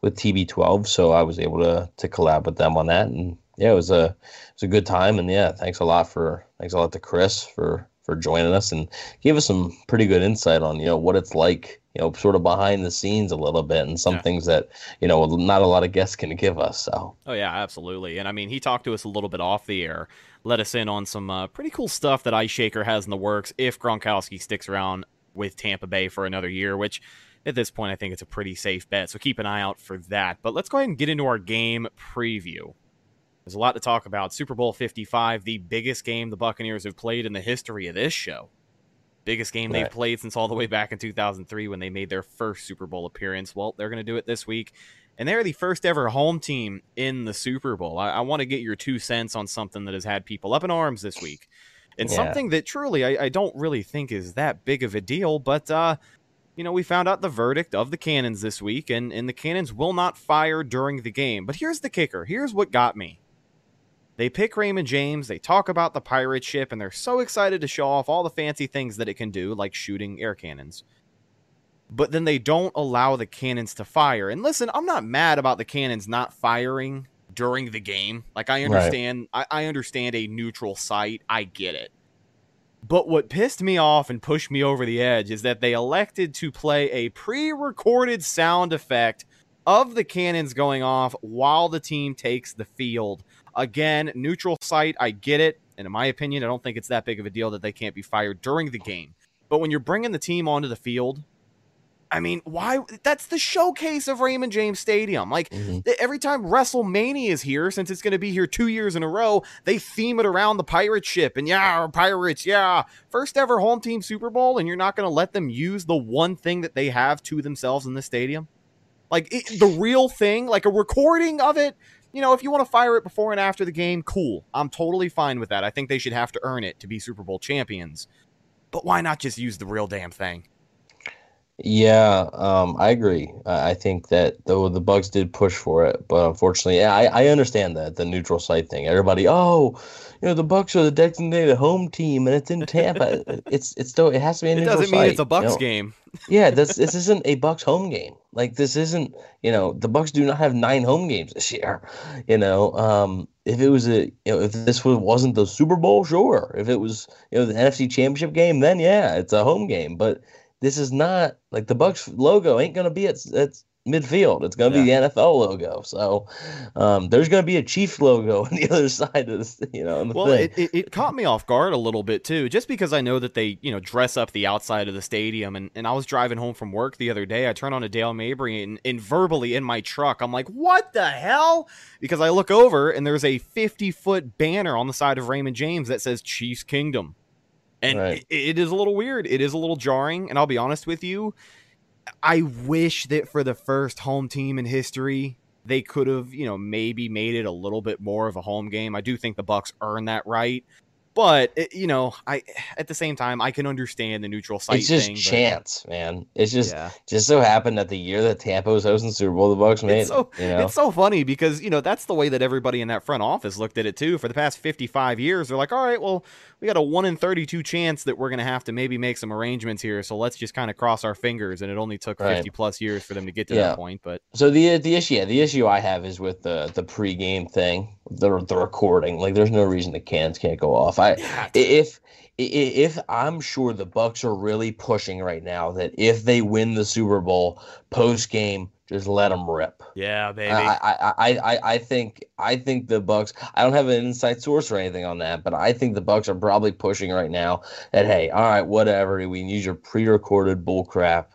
with TB12, so I was able to to collab with them on that, and yeah, it was a it was a good time, and yeah, thanks a lot for thanks a lot to Chris for for joining us and gave us some pretty good insight on you know what it's like you know sort of behind the scenes a little bit and some Yeah. things that you know not a lot of guests can give us. So Oh yeah, absolutely. And I mean, he talked to us a little bit off the air, let us in on some uh, pretty cool stuff that Ice Shaker has in the works if Gronkowski sticks around with Tampa Bay for another year, which at this point I think it's a pretty safe bet. So keep an eye out for that. But let's go ahead and get into our game preview. There's a lot to talk about. Super Bowl 55, the biggest game the Buccaneers have played in the history of this show. Biggest game they've played since all the way back in 2003 when they made their first Super Bowl appearance. Well, they're going to do it this week and they're the first ever home team in the Super Bowl. I, I want to get your two cents on something that has had people up in arms this week, and Yeah. something that truly I, I don't really think is that big of a deal. But uh, you know, we found out the verdict of the cannons this week, and and the cannons will not fire during the game. But here's the kicker. Here's what got me. They pick Raymond James, they talk about the pirate ship, and they're so excited to show off all the fancy things that it can do, like shooting air cannons but then they don't allow the cannons to fire. And listen, I'm not mad about the cannons not firing during the game. Like I Right. understand, I, I understand a neutral site. I get it. But what pissed me off and pushed me over the edge is that they elected to play a pre-recorded sound effect of the cannons going off while the team takes the field. Again, neutral site, I get it. And in my opinion, I don't think it's that big of a deal that they can't be fired during the game. But when you're bringing the team onto the field, I mean, why? That's the showcase of Raymond James Stadium. Like Mhm. every time WrestleMania is here, since it's going to be here two years in a row, they theme it around the pirate ship. And yeah, pirates, yeah, first ever home team Super Bowl, and you're not going to let them use the one thing that they have to themselves in the stadium, like it, the real thing, like a recording of it. You know, if you want to fire it before and after the game, cool. I'm totally fine with that. I think they should have to earn it to be Super Bowl champions. But why not just use the real damn thing? Yeah, um, I agree. I I think that though the Bucks did push for it, but unfortunately, yeah, I, I understand that the neutral site thing. Everybody, oh, you know, the Bucks are the designated home team, and it's in Tampa. it's it's still it has to be a It neutral doesn't mean it's a you Bucks know? game. Yeah, this this isn't a Bucks home game. Like this isn't, you know, the Bucks do not have nine home games this year. You know, um, if it was a, you know, if this was, wasn't the Super Bowl, sure. If it was, you know, the NFC Championship game, then yeah, it's a home game. But this is not like the Bucks logo ain't gonna be at at midfield. It's gonna be the NFL logo. So um, there's gonna be a Chiefs logo on the other side of this, you know. on the Well, it, it, it caught me off guard a little bit too, just because I know that they, you know, dress up the outside of the stadium. And, and I was driving home from work the other day. I turn on a Dale Mabry and, and verbally in my truck, I'm like, what the hell? Because I look over and there's a 50 foot banner on the side of Raymond James that says Chiefs Kingdom. And Right. it, it is a little weird. It is a little jarring. And I'll be honest with you, I wish that for the first home team in history, they could have, you know, maybe made it a little bit more of a home game. I do think the Bucks earn that right. But it, you know, I at the same time I can understand the neutral site it's just thing. but chance, man. It's just Yeah. just so happened that the year that Tampa was hosting the Super Bowl, the Bucks made It's so it. You know? it's so funny because you know that's the way that everybody in that front office looked at it too. For the past fifty five years, they're like, all right, well, we got a one in thirty two chance that we're gonna have to maybe make some arrangements here. So let's just kind of cross our fingers. And it only took Right. fifty plus years for them to get to Yeah. that point. But So the the issue, yeah, the issue I have is with the the pregame thing, the the recording. Like, there's no reason the cans can't go off. I if if I'm sure the Bucks are really pushing right now that if they win the Super Bowl post game, just let them rip. yeah, baby. I, I, I, I, I think I think the Bucks. I don't have an inside source or anything on that, but I think the Bucks are probably pushing right now that hey, all right, whatever. We can use your pre-recorded bull crap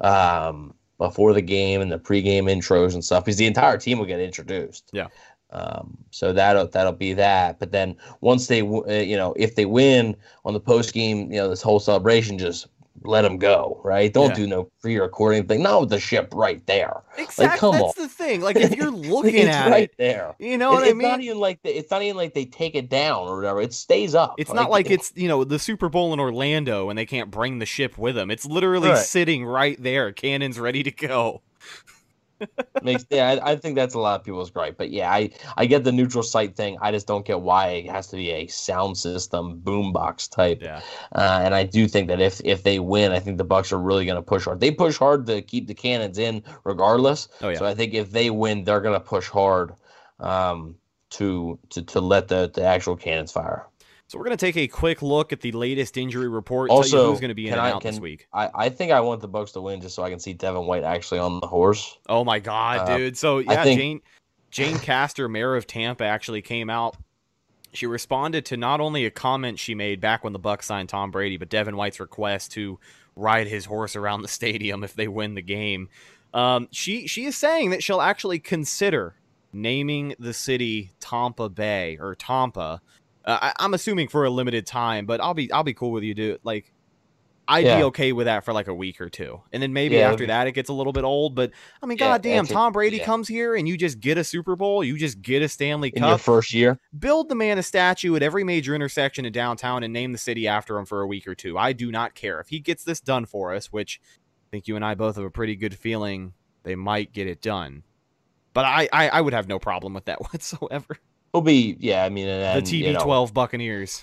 um, before the game and the pregame intros and stuff because the entire team will get introduced. Yeah. Um, so that'll that'll be that. But then once they, w- uh, you know, if they win on the post game, you know, this whole celebration, just let them go, right? Don't Yeah. do no pre-recording thing. No, the ship right there. exactly. come that's on. the thing. Like if you're looking it's at right it, there. you know It- what I it's mean. not even like they, it's not even like they take it down or whatever. It stays up. It's not like it's you know the Super Bowl in Orlando and they can't bring the ship with them. It's literally Right. sitting right there, cannons ready to go. Makes yeah. I, I think that's a lot of people's gripe, but yeah, I I get the neutral site thing. I just don't get why it has to be a sound system boombox type. Yeah, Uh, and I do think that if if they win, I think the Bucks are really going to push hard. They push hard to keep the cannons in, regardless. Oh, yeah. So I think if they win, they're going to push hard um, to to to let the the actual cannons fire. So we're going to take a quick look at the latest injury report. tell you Also, who's going to be in can and I- out this week. I, I think I want the Bucks to win just so I can see Devin White actually on the horse. Oh my god, Uh, dude. So yeah, think- Jane Jane Castor, mayor of Tampa, actually came out. She responded to not only a comment she made back when the Bucks signed Tom Brady, but Devin White's request to ride his horse around the stadium if they win the game. Um, she she is saying that she'll actually consider naming the city Tampa Bay or Tampa. Uh, I, I'm assuming for a limited time, but I'll be I'll be cool with you, dude. Like I'd be okay with that for like a week or two. And then maybe Yeah, after that it gets a little bit old. But I mean, Yeah, goddamn, Tom Brady yeah. comes here and you just get a Super Bowl, you just get a Stanley In your Cup. first year, Build the man a statue at every major intersection in downtown and name the city after him for a week or two. I do not care. If he gets this done for us, which I think you and I both have a pretty good feeling they might get it done. But I, I, I would have no problem with that whatsoever. He'll be yeah. I mean, and, the you know, TB12 Buccaneers.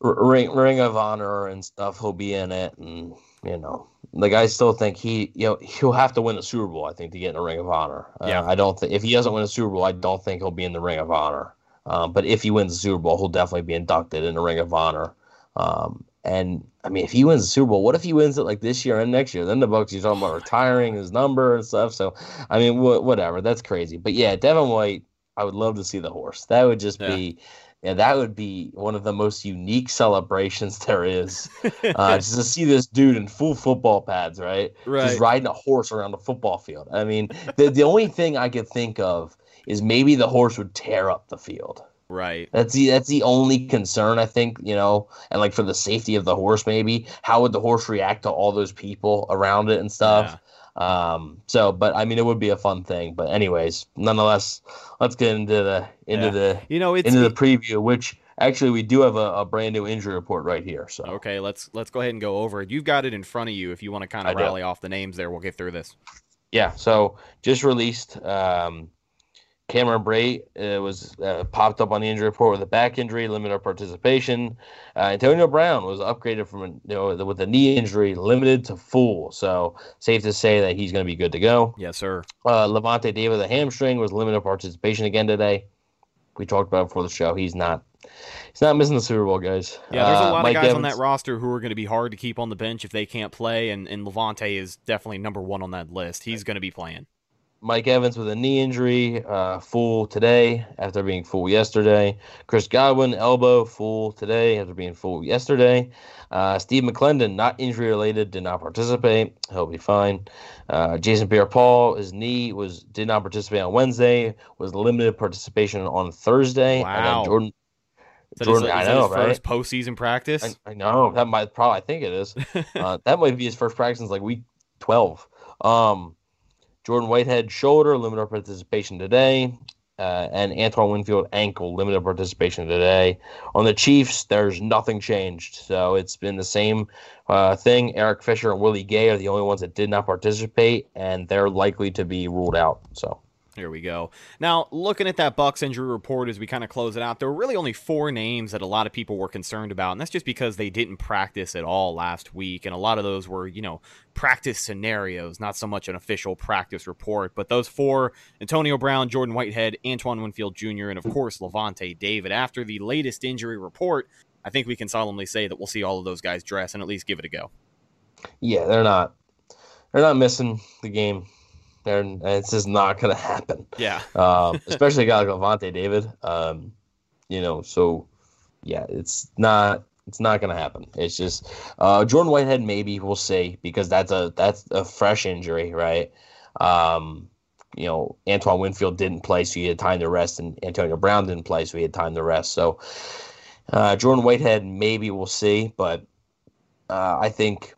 Ring Ring of Honor and stuff. He'll be in it, and you know, like I still think he, you know, he'll have to win a Super Bowl. I think to get in the Ring of Honor. Uh, Yeah. I don't think if he doesn't win a Super Bowl, I don't think he'll be in the Ring of Honor. Um, but if he wins the Super Bowl, he'll definitely be inducted in the Ring of Honor. Um, and I mean, if he wins the Super Bowl, what if he wins it like this year and next year? Then the Bucks, you're talking about retiring his number and stuff. So, I mean, wh- whatever. That's crazy. But yeah, Devin White, I would love to see the horse. That would just Yeah. be, yeah, that would be one of the most unique celebrations there is. Uh, just to see this dude in full football pads, right? Right. Just riding a horse around a football field. I mean, the the only thing I could think of is maybe the horse would tear up the field. Right. That's the that's the only concern I think, you know, and like for the safety of the horse, maybe how would the horse react to all those people around it and stuff. Um, so, but I mean, it would be a fun thing. But anyways, nonetheless, let's get into the into Yeah. the You know, it's into the preview, which actually we do have a, a brand new injury report right here. So Okay, let's let's go ahead and go over it. You've got it in front of you. If you want to kind I of do. rally off the names there, we'll get through this. yeah, so just released. Um, Cameron Brate uh, was uh, popped up on the injury report with a back injury, limited participation. Uh, Antonio Brown was upgraded from a, you know with a knee injury, limited to full. So safe to say that he's going to be good to go. Yes, sir. Uh, Lavonte David, the hamstring, was limited participation again today. We talked about it before the show. He's not. He's not missing the Super Bowl, guys. Yeah, there's a Uh, lot of guys on that roster who are going to be hard to keep on the bench if they can't play, and, and Lavonte is definitely number one on that list. He's going to be playing. Mike Evans with a knee injury, uh, full today after being full yesterday. Chris Godwin, elbow, full today after being full yesterday. Uh, Steve McLendon, not injury related, did not participate. He'll be fine. Uh, Jason Pierre-Paul, his knee was did not participate on Wednesday. Was limited participation on Thursday. And Wow. then Jordan, that Jordan, his, I know, right? first postseason practice. I, I know that might probably. I think it is. uh, that might be his first practice since like week twelve. Um, Jordan Whitehead shoulder limited participation today, uh, and Antoine Winfield ankle limited participation today. On the Chiefs, there's nothing changed, so it's been the same uh, thing. Eric Fisher and Willie Gay are the only ones that did not participate, and they're likely to be ruled out. So. Here we go. Now, looking at that Bucks injury report as we kind of close it out, there were really only four names that a lot of people were concerned about, and that's just because they didn't practice at all last week, and a lot of those were, you know, practice scenarios, not so much an official practice report. But those four: Antonio Brown, Jordan Whitehead, Antoine Winfield Jr., and of course Lavonte David. After the latest injury report, I think we can solemnly say that we'll see all of those guys dress and at least give it a go. Yeah, they're not. They're not missing the game. They're. It's just not going to happen. Yeah. um, especially a guy like Lavonte David. Um, you know, so yeah, it's not. It's not going to happen. It's just uh, Jordan Whitehead. Maybe we'll see because that's a that's a fresh injury, right? Um, you know, Antoine Winfield didn't play, so he had time to rest, and Antonio Brown didn't play, so he had time to rest. So uh, Jordan Whitehead, maybe we'll see, but uh, I think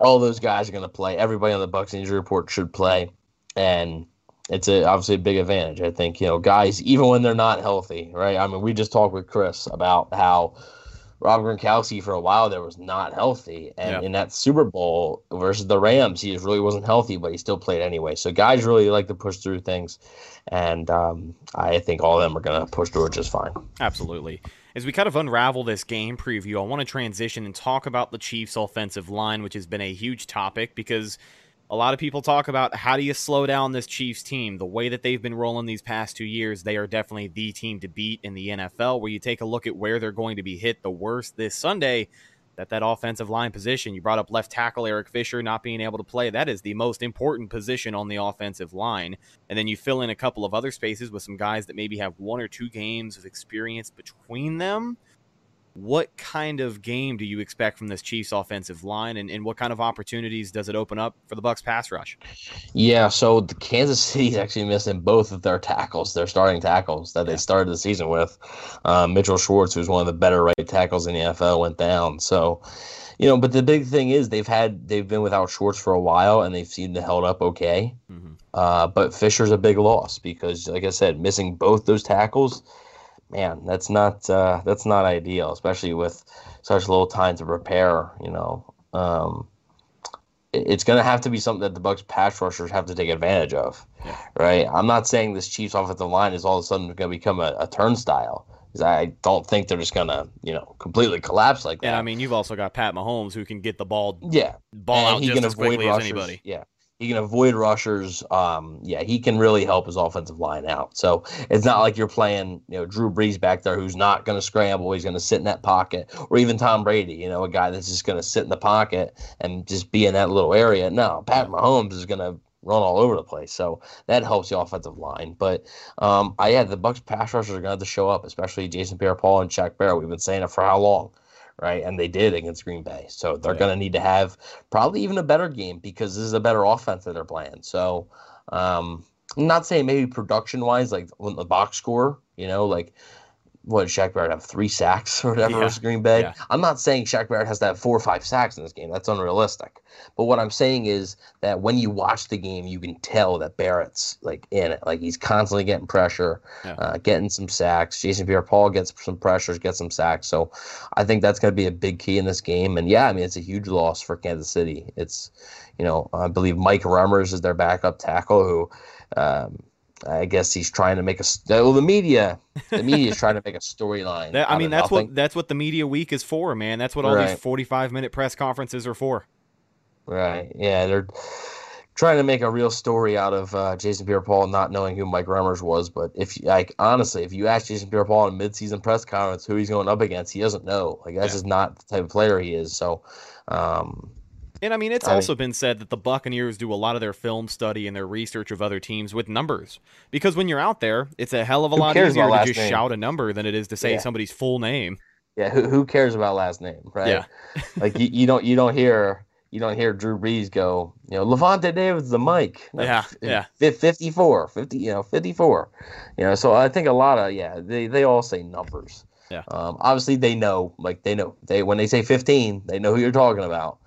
all those guys are going to play. Everybody on the Bucks injury report should play, and it's a, obviously a big advantage. I think you know guys, even when they're not healthy, right? I mean, we just talked with Chris about how Rob Gronkowski for a while there was not healthy, and Yeah. in that Super Bowl versus the Rams, he just really wasn't healthy, but he still played anyway. So guys really like to push through things, and um, I think all of them are going to push through it just fine. Absolutely. As we kind of unravel this game preview, I want to transition and talk about the Chiefs' offensive line, which has been a huge topic because a lot of people talk about how do you slow down this Chiefs team? The way that they've been rolling these past two years, they are definitely the team to beat in the NFL. Where you take a look at where they're going to be hit the worst this Sunday, that that offensive line position. You brought up left tackle Eric Fisher not being able to play. That is the most important position on the offensive line. And then you fill in a couple of other spaces with some guys that maybe have one or two games of experience between them what kind of game do you expect from this Chiefs offensive line and, and what kind of opportunities does it open up for the Bucks pass rush? Yeah, so the Kansas City's actually missing both of their tackles, their starting tackles that they started the season with. Um, Mitchell Schwartz, who's one of the better right tackles in the NFL, went down. So, you know, but the big thing is they've had they've been without Schwartz for a while and they've seemed to held up okay. Mm-hmm. Uh, but Fisher's a big loss because, like I said, missing both those tackles man, that's not uh, that's not ideal, especially with such little time to prepare. You know, um, it, it's going to have to be something that the Bucks pass rushers have to take advantage of, yeah. right? I'm not saying this Chiefs offensive line is all of a sudden going to become a, a turnstile. I don't think they're just gonna, you know, completely collapse like that. And I mean, you've also got Pat Mahomes who can get the ball, yeah, ball and out just as quickly rushers. as anybody. Yeah, he can avoid rushers. Um, yeah, he can really help his offensive line out. So it's not like you're playing, you know, Drew Brees back there who's not going to scramble. He's going to sit in that pocket, or even Tom Brady, you know, a guy that's just going to sit in the pocket and just be in that little area. No, Pat Mahomes is going to run all over the place. So that helps the offensive line. But um, I yeah, the Bucks pass rushers are going to have to show up, especially Jason Pierre-Paul and Shaq Barrett. We've been saying it for how long? Right? And they did against Green Bay. So they're yeah. going to need to have probably even a better game because this is a better offense that they're playing. So um, I'm not saying maybe production wise, like when the box score, you know, like what Shaq Barrett have three sacks or whatever yeah. versus Green Bay. Yeah. I'm not saying Shaq Barrett has to have four or five sacks in this game. That's unrealistic. But what I'm saying is that when you watch the game, you can tell that Barrett's like in it. Like he's constantly getting pressure, yeah. uh, getting some sacks. Jason Pierre-Paul gets some pressures, gets some sacks. So I think that's going to be a big key in this game. And yeah, I mean it's a huge loss for Kansas City. It's you know I believe Mike Remmers is their backup tackle who. Um, I guess he's trying to make a well, the media the media is trying to make a storyline. I mean that's nothing. what that's what the media week is for, man. That's what all right. these 45 minute press conferences are for. Right. Yeah, they're trying to make a real story out of uh, Jason Pierre-Paul not knowing who Mike Remmers was. But if like honestly, if you ask Jason Pierre-Paul in a midseason press conference who he's going up against, he doesn't know. Like that's yeah. just not the type of player he is. So. Um, and I mean, it's I also been said that the Buccaneers do a lot of their film study and their research of other teams with numbers. Because when you're out there, it's a hell of a lot easier to just name? shout a number than it is to say yeah. somebody's full name. Yeah, who, who cares about last name, right? Yeah. like you, you don't you don't hear you don't hear Drew Brees go, you know, Lavonte David's the. No, yeah, yeah. 54, 50, you know, 54. You know, so I think a lot of, yeah, they, they all say numbers. Yeah. Um, obviously they know, like they know, they when they say 15, they know who you're talking about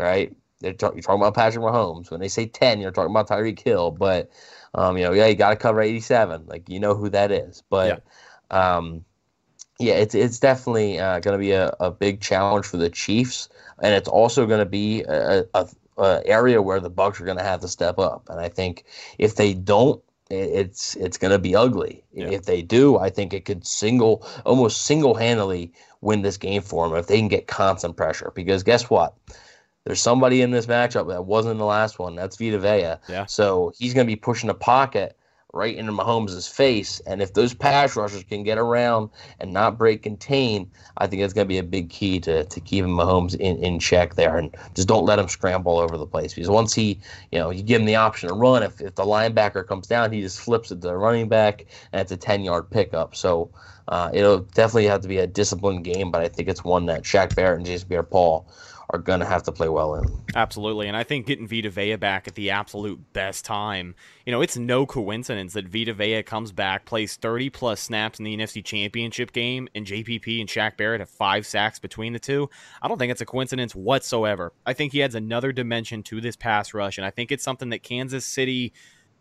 right? They're talk, you're talking about Patrick Mahomes. When they say 10, you're talking about Tyreek Hill. But, um, you know, yeah, you got to cover 87. Like, you know who that is. But, yeah, um, yeah it's, it's definitely uh, going to be a, a big challenge for the Chiefs. And it's also going to be a, a, a area where the Bucks are going to have to step up. And I think if they don't, it's it's going to be ugly. Yeah. If they do, I think it could single almost single handedly win this game for them if they can get constant pressure. Because guess what? There's somebody in this matchup that wasn't in the last one. That's Vita Vea. Yeah. So he's going to be pushing a pocket right into Mahomes' face. And if those pass rushers can get around and not break contain, I think it's going to be a big key to, to keeping Mahomes in, in check there. And just don't let him scramble all over the place. Because once he, you know, you give him the option to run, if, if the linebacker comes down, he just flips it to the running back, and it's a 10 yard pickup. So uh, it'll definitely have to be a disciplined game, but I think it's one that Shaq Barrett and Jason Pierre Paul are going to have to play well in. Absolutely. And I think getting Vita Vea back at the absolute best time, you know, it's no coincidence that Vita Vea comes back, plays 30 plus snaps in the NFC Championship game, and JPP and Shaq Barrett have five sacks between the two. I don't think it's a coincidence whatsoever. I think he adds another dimension to this pass rush, and I think it's something that Kansas City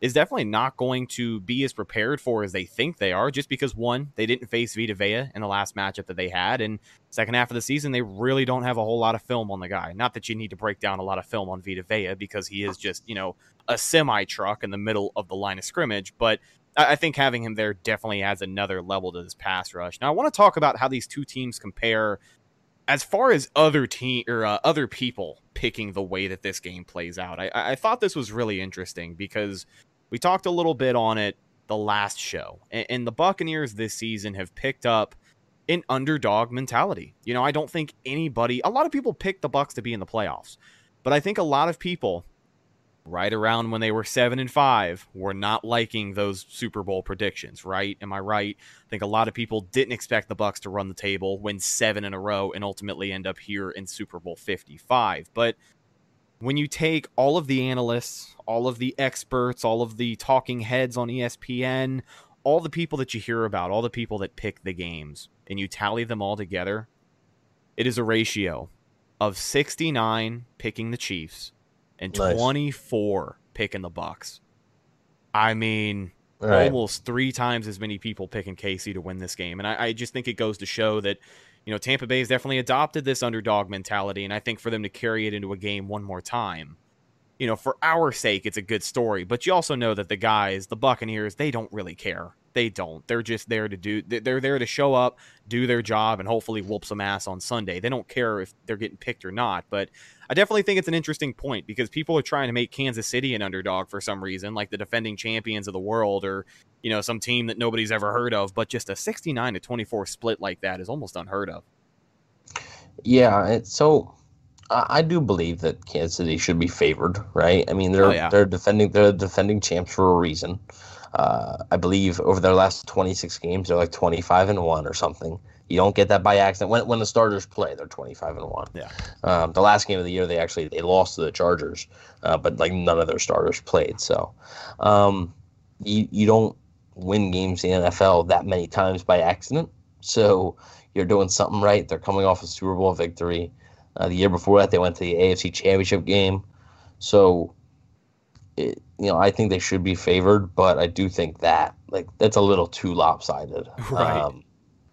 is definitely not going to be as prepared for as they think they are, just because one, they didn't face Vita Vea in the last matchup that they had, and second half of the season, they really don't have a whole lot of film on the guy. Not that you need to break down a lot of film on Vita Vea because he is just, you know, a semi truck in the middle of the line of scrimmage, but I think having him there definitely adds another level to this pass rush. Now, I want to talk about how these two teams compare as far as other team or uh, other people picking the way that this game plays out, I, I thought this was really interesting because we talked a little bit on it the last show, and, the Buccaneers this season have picked up an underdog mentality. You know, I don't think anybody, a lot of people picked the Bucks to be in the playoffs, but I think a lot of people right around when they were 7 and 5 were not liking those Super Bowl predictions, right? Am I right? I think a lot of people didn't expect the Bucks to run the table, win 7 in a row and ultimately end up here in Super Bowl 55. But when you take all of the analysts, all of the experts, all of the talking heads on ESPN, all the people that you hear about, all the people that pick the games, and you tally them all together, it is a ratio of 69 picking the Chiefs and Nice. 24 picking the Bucks. I mean, right. almost three times as many people picking KC to win this game. And I, I just think it goes to show that, you know, Tampa Bay has definitely adopted this underdog mentality. And I think for them to carry it into a game one more time, you know, for our sake, it's a good story. But you also know that the guys, the Buccaneers, they don't really care. They don't. They're just there to do. they- They're there to show up, do their job, and hopefully whoop some ass on Sunday. They don't care if they're getting picked or not. But I definitely think it's an interesting point because people are trying to make Kansas City an underdog for some reason, like the defending champions of the world, or you know, some team that nobody's ever heard of. But just a sixty-nine to twenty-four split like that is almost unheard of. Yeah, it's so I, I do believe that Kansas City should be favored, right? I mean, they're Oh, yeah. they're defending they're defending champs for a reason. Uh, I believe over their last 26 games, they're like 25 and one or something. You don't get that by accident. When when the starters play, they're 25 and one. Yeah. Um, the last game of the year, they actually they lost to the Chargers, uh, but like none of their starters played. So, um, you you don't win games in the NFL that many times by accident. So you're doing something right. They're coming off a Super Bowl victory. Uh, the year before that, they went to the AFC Championship game. So, it, you know, I think they should be favored, but I do think that like that's a little too lopsided. Right. Um,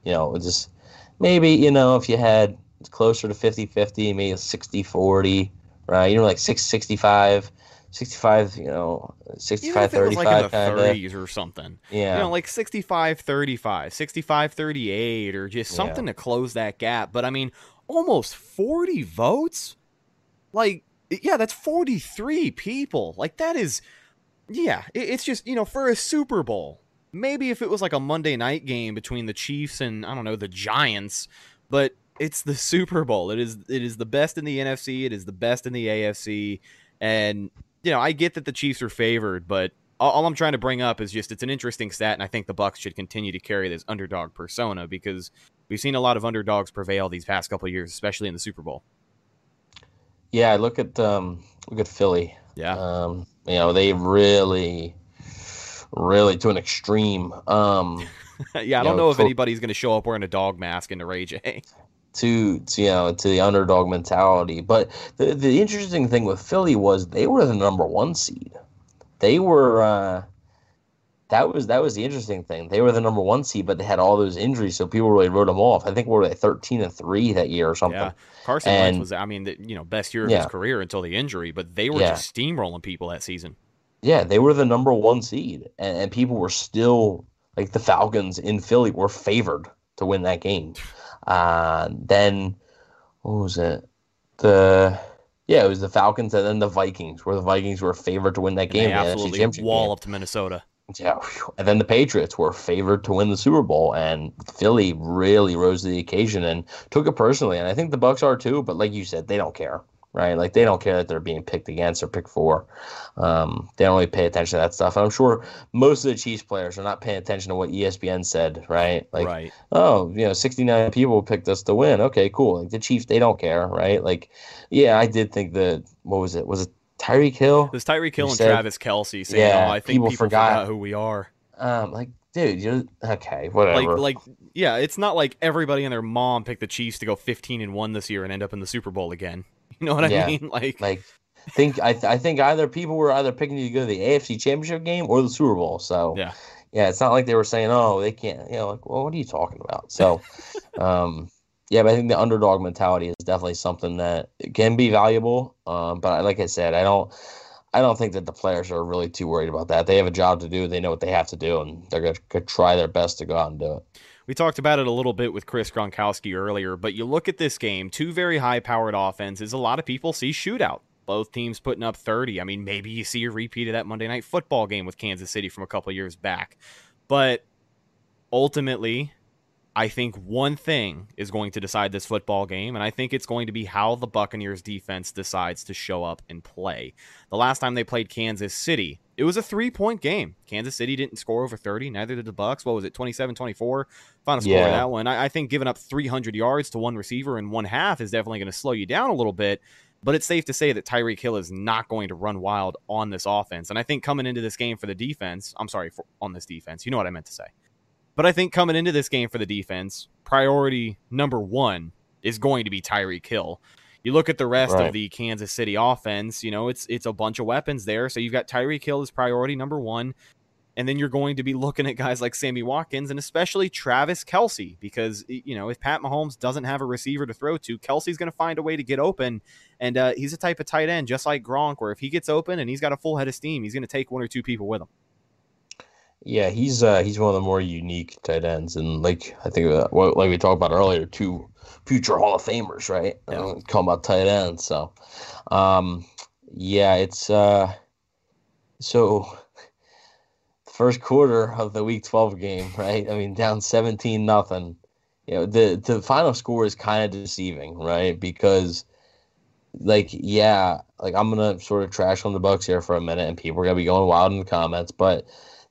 you know, just maybe you know if you had closer to 50-50, maybe 60-40, right? You know, like 665, 65, you know, Even 65 if it was 35 like in the kind of. 30s or something. Yeah. You know, like 65 35, 65 38, or just Yeah. something to close that gap. But I mean, almost 40 votes? Like, yeah, that's 43 people. Like, that is, yeah, it- it's just, you know, for a Super Bowl. Maybe if it was like a Monday night game between the Chiefs and, I don't know, the Giants, but it's the Super Bowl. It is it is the best in the NFC, it is the best in the AFC, and you know, I get that the Chiefs are favored, but all, all I'm trying to bring up is just it's an interesting stat, and I think the Bucks should continue to carry this underdog persona because we've seen a lot of underdogs prevail these past couple years, especially in the Super Bowl. Yeah, look at um, look at Philly. Yeah. Um, you know, they really, really to an extreme. Um, yeah, I don't know if Phil- anybody's going to show up wearing a dog mask into Ray J. to, to you know to the underdog mentality. But the the interesting thing with Philly was they were the number one seed. They were uh, that was that was the interesting thing. They were the number one seed, but they had all those injuries, so people really wrote them off. I think were they thirteen and three that year or something. Yeah, Carson Wentz was, I mean, the, you know, best year of Yeah. his career until the injury, but they were Yeah. just steamrolling people that season. Yeah, they were the number one seed, and, and people were still like the Falcons in Philly were favored to win that game. Uh, then what was it? The yeah, it was the Falcons and then the Vikings, where the Vikings were favored to win that And game. they the NFC absolutely Championship game. walloped Minnesota. Yeah, and then the Patriots were favored to win the Super Bowl, and Philly really rose to the occasion and took it personally. And I think the Bucks are too. But like you said, they don't care, right? Like they don't care that they're being picked against or picked for. Um, they don't really pay attention to that stuff. And I'm sure most of the Chiefs players are not paying attention to what ESPN said, right? Like, right. oh, you know, 69 people picked us to win. Okay, cool. Like the Chiefs, they don't care, right? Like, yeah, I did think that. What was it? Was it Tyreek Hill? This Tyreek Hill and said- Travis Kelce saying, Yeah, "Oh, I think people people, forgot. forgot. who we are." Um, like, dude, you're okay. Whatever. Like, like, yeah, it's not like everybody and their mom picked the Chiefs to go 15 and one this year and end up in the Super Bowl again. You know what I Yeah. mean? Like, like think I, th- I think either people were either picking you to go to the AFC Championship game or the Super Bowl. So yeah, yeah, it's not like they were saying, "Oh, they can't." You know, like, well, what are you talking about? So, um, yeah, but I think the underdog mentality is definitely something that can be valuable. Um, but like I said, I don't, I don't think that the players are really too worried about that. They have a job to do. They know what they have to do, and they're gonna, gonna try their best to go out and do it. We talked about it a little bit with Chris Gronkowski earlier, but you look at this game, two very high powered offenses. A lot of people see shootout. Both teams putting up 30. I mean, maybe you see a repeat of that Monday night football game with Kansas City from a couple years back. But ultimately, I think one thing is going to decide this football game, and I think it's going to be how the Buccaneers defense decides to show up and play. The last time they played Kansas City, it was a three point game. Kansas City didn't score over 30, neither did the Bucks. What was it, 27 24? Final score Yeah. of that one. I, I think giving up 300 yards to one receiver in one half is definitely going to slow you down a little bit. But it's safe to say that Tyreek Hill is not going to run wild on this offense. And I think coming into this game for the defense, I'm sorry, for, on this defense, you know what I meant to say. But I think coming into this game for the defense, priority number one is going to be Tyreek Hill. You look at the rest Right. of the Kansas City offense, you know, it's it's a bunch of weapons there. So you've got Tyreek Hill as priority number one. And then you're going to be looking at guys like Sammy Watkins and especially Travis Kelce, because you know, if Pat Mahomes doesn't have a receiver to throw to, Kelce's going to find a way to get open. And uh, he's a type of tight end, just like Gronk, where if he gets open and he's got a full head of steam, he's going to take one or two people with him. Yeah, he's uh, he's one of the more unique tight ends, and like I think uh, well, like we talked about earlier, two future Hall of Famers, right? Yeah. Uh, Come about tight ends, so um, yeah, it's uh, so first quarter of the Week Twelve game, right? I mean, down seventeen nothing. You know, the the final score is kind of deceiving, right? Because like yeah, like I'm gonna sort of trash on the Bucks here for a minute, and people are gonna be going wild in the comments, but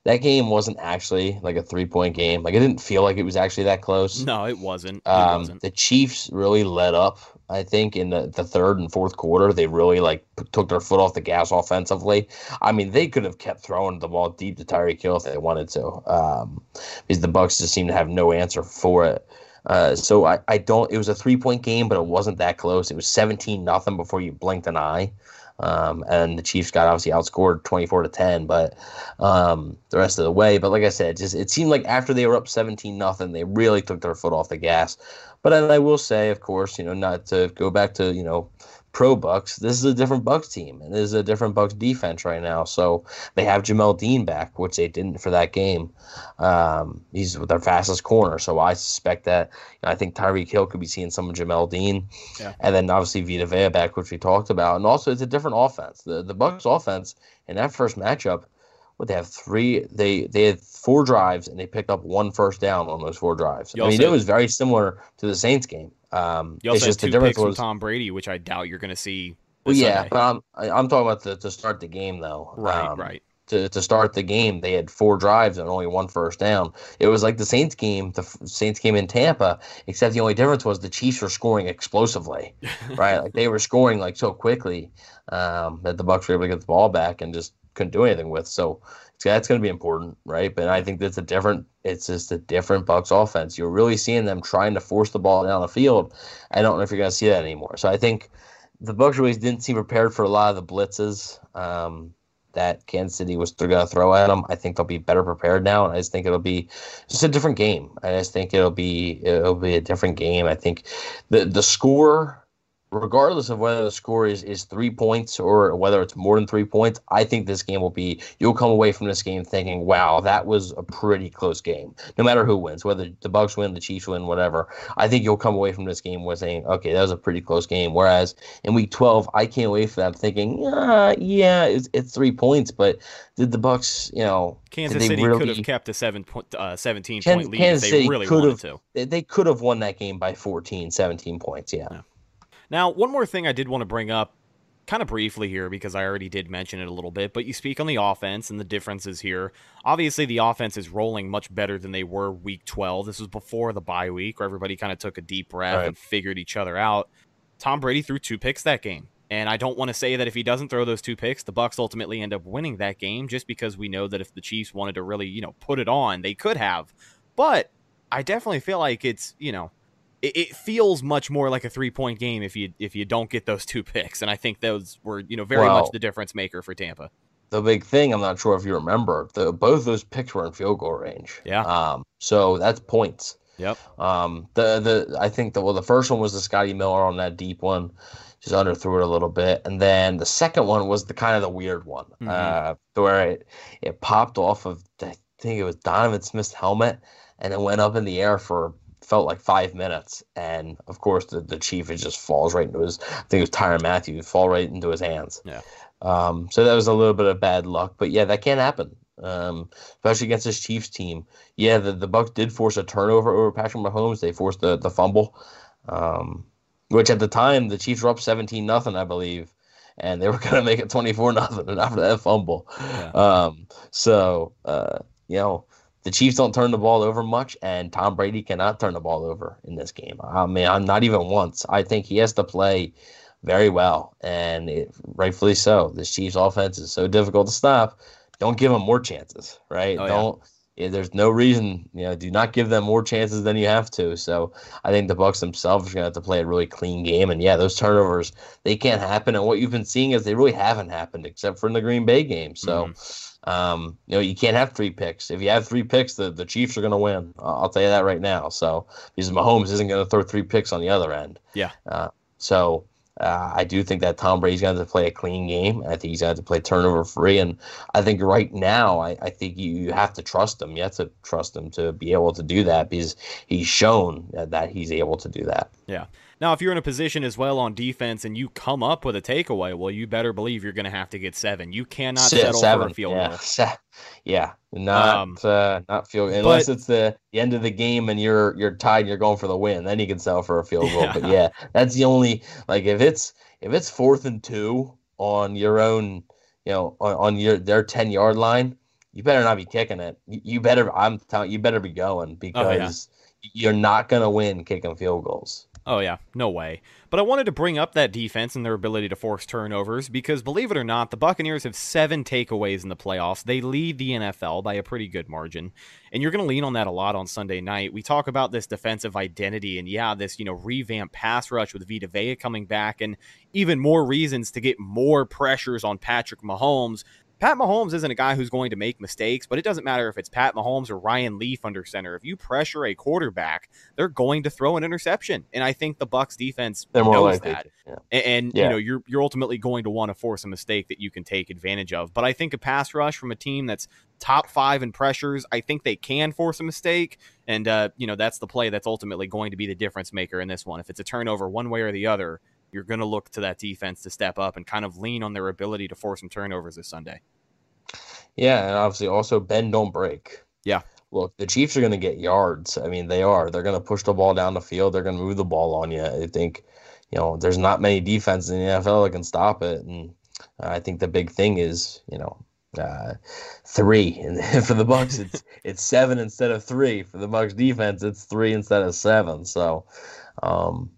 that game wasn't actually like a three point game. Like it didn't feel like it was actually that close. No, it wasn't. It Um, wasn't. the Chiefs really let up. I think in the, the third and fourth quarter, they really like p- took their foot off the gas offensively. I mean, they could have kept throwing the ball deep to Tyreek Hill if they wanted to, um, because the Bucks just seem to have no answer for it. Uh, so I, I don't. It was a three point game, but it wasn't that close. It was seventeen nothing before you blinked an eye. Um, and the Chiefs got obviously outscored 24 to 10, but um, the rest of the way. But like I said, just it seemed like after they were up 17 nothing, they really took their foot off the gas. But I will say, of course, you know, not to go back to you know pro Bucks. This is a different Bucks team, and this is a different Bucks defense right now. So they have Jamel Dean back, which they didn't for that game. Um, he's their fastest corner, so I suspect that. I think Tyreek Hill could be seeing some of Jamel Dean, Yeah. and then obviously Vita Vea back, which we talked about, and also it's a different offense. The the Bucks offense in that first matchup, what they have three, they they had four drives and they picked up one first down on those four drives. You I mean, also- it was very similar to the Saints game. Um, You also it's just two the difference picks from Tom Brady, which I doubt you're going to see. well, yeah, Sunday. but I'm I- I'm talking about the, to start the game though. Right, Um, right. To, to start the game, they had four drives and only one first down. It was like the Saints game, the Saints game in Tampa, except the only difference was the Chiefs were scoring explosively, right? Like they were scoring like so quickly um, that the Bucks were able to get the ball back and just couldn't do anything with. So that's going to be important, right? But I think that's a different. It's just a different Bucks offense. You're really seeing them trying to force the ball down the field. I don't know if you're going to see that anymore. So I think the Bucks really didn't seem prepared for a lot of the blitzes um, that Kansas City was going to throw at them. I think they'll be better prepared now, and I just think it'll be just a different game. I just think it'll be it'll be a different game. I think the the score. Regardless of whether the score is, is three points or whether it's more than three points, I think this game will be. You'll come away from this game thinking, "Wow, that was a pretty close game." No matter who wins, whether the Bucks win, the Chiefs win, whatever, I think you'll come away from this game with saying, "Okay, that was a pretty close game." Whereas in Week 12, I can't wait for that, thinking, "Yeah, yeah, it's, it's three points, but did the Bucks, you know, Kansas City could have kept a seven point, uh, 17 Kan- point lead Kansas if they City really could wanted have to. they, they could have won that game by 14, 17 points. Yeah. Now, one more thing I did want to bring up kind of briefly here because I already did mention it a little bit, but you speak on the offense and the differences here. Obviously, the offense is rolling much better than they were week 12. This was before the bye week where everybody kind of took a deep breath Right. and figured each other out. Tom Brady threw two picks that game. And I don't want to say that if he doesn't throw those two picks, the Bucks ultimately end up winning that game just because we know that if the Chiefs wanted to really, you know, put it on, they could have. But I definitely feel like it's, you know, it, it feels much more like a three point game if you if you don't get those two picks, and I think those were you know very much the difference maker for Tampa. the big thing. I'm not sure if you remember. The both those picks were in field goal range. Yeah. Um. So that's points. Yep. Um. The the I think the well the first one was the Scotty Miller on that deep one, just underthrew it a little bit, and then the second one was the kind of the weird one. Mhm. Uh, where it it popped off of I think it was Donovan Smith's helmet, and it went up in the air for felt like five minutes, and of course the, the chief it just falls right into his. I think it was Tyrann Mathieu fall right into his hands. Yeah. Um, so that was a little bit of bad luck, but yeah, that can't happen. Um, especially against this Chiefs team. Yeah, the, the Bucks did force a turnover over Patrick Mahomes. They forced the, the fumble, um, which at the time the Chiefs were up seventeen nothing, I believe, and they were gonna make it twenty four nothing after that fumble. Yeah. Um, so uh, you know the Chiefs don't turn the ball over much, and Tom Brady cannot turn the ball over in this game. I mean, I'm not even once. I think he has to play very well, and it, rightfully so. This Chiefs offense is so difficult to stop. Don't give them more chances, right? Oh, don't. Yeah, there's no reason, you know, do not give them more chances than you have to. So I think the Bucks themselves are gonna have to play a really clean game. And yeah, those turnovers they can't happen. And what you've been seeing is they really haven't happened except for in the Green Bay game. So mm-hmm. Um, you know, you can't have three picks. If you have three picks, the, the Chiefs are gonna win. I'll I'll tell you that right now. So because Mahomes isn't gonna throw three picks on the other end. Yeah. Uh, so uh, I do think that Tom Brady's going to have to play a clean game. I think he's going to have to play turnover free. And I think right now, I, I think you, you have to trust him. You have to trust him to be able to do that because he's shown that, that he's able to do that. Yeah. Now, if you're in a position as well on defense and you come up with a takeaway, well, you better believe you're going to have to get seven. You cannot Se- settle seven, for a field yeah. goal. Yeah, not Um, uh, not field unless but- it's the, the end of the game and you're you're tied and you're going for the win. Then you can sell for a field goal. But Yeah. yeah, that's the only like if it's if it's fourth and two on your own, you know, on, on your their ten yard line, you better not be kicking it. You, you better I'm telling you better be going because you're not gonna win kicking field goals. Oh yeah, no way. But I wanted to bring up that defense and their ability to force turnovers because believe it or not, the Buccaneers have 7 takeaways in the playoffs. They lead the NFL by a pretty good margin. And you're going to lean on that a lot on Sunday night. We talk about this defensive identity and yeah, this, you know, revamped pass rush with Vita Vea coming back and even more reasons to get more pressures on Patrick Mahomes. Pat Mahomes isn't a guy who's going to make mistakes, but it doesn't matter if it's Pat Mahomes or Ryan Leaf under center. If you pressure a quarterback, they're going to throw an interception, and I think the Bucks defense They're knows that. yeah. A- And, Yeah. you know, you're you're ultimately going to want to force a mistake that you can take advantage of. But I think a pass rush from a team that's top five in pressures, I think they can force a mistake, and uh, you know that's the play that's ultimately going to be the difference maker in this one. If it's a turnover one way or the other, you're going to look to that defense to step up and kind of lean on their ability to force some turnovers this Sunday. Yeah, and obviously also bend don't break. Yeah. Look, the Chiefs are going to get yards. I mean, they are. They're going to push the ball down the field. They're going to move the ball on you. I think, you know, there's not many defenses in the NFL that can stop it. And I think the big thing is, you know, uh, three. And for the Bucks, it's it's seven instead of three. For the Bucks defense, it's three instead of seven. So, um,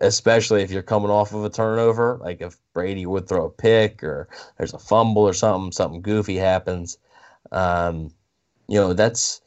especially if you're coming off of a turnover, like if Brady would throw a pick or there's a fumble or something, something goofy happens, um, you know, that's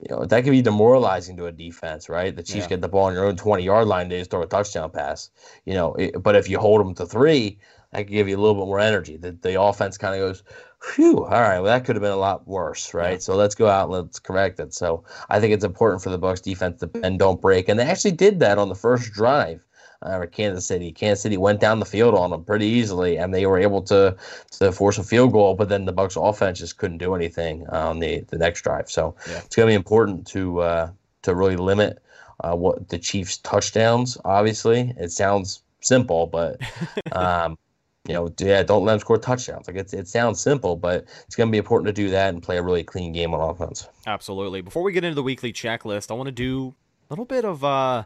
you know, that can be demoralizing to a defense, right? The Chiefs Yeah. get the ball on your own 20 yard line, they just throw a touchdown pass. You know, it, but if you hold them to three, that can give you a little bit more energy. The, the offense kind of goes, phew, all right, well, that could have been a lot worse, right? Yeah. So let's go out and let's correct it. So I think it's important for the Bucks defense to bend, don't break. And they actually did that on the first drive. Uh, with Kansas City. Kansas City went down the field on them pretty easily, and they were able to to force a field goal. But then the Bucks offense just couldn't do anything on the the next drive. So Yeah. it's going to be important to uh, to really limit uh, what the Chiefs' touchdowns. Obviously, it sounds simple, but um, you know, yeah, don't let them score touchdowns. Like it's, it sounds simple, but it's going to be important to do that and play a really clean game on offense. Absolutely. Before we get into the weekly checklist, I want to do a little bit of uh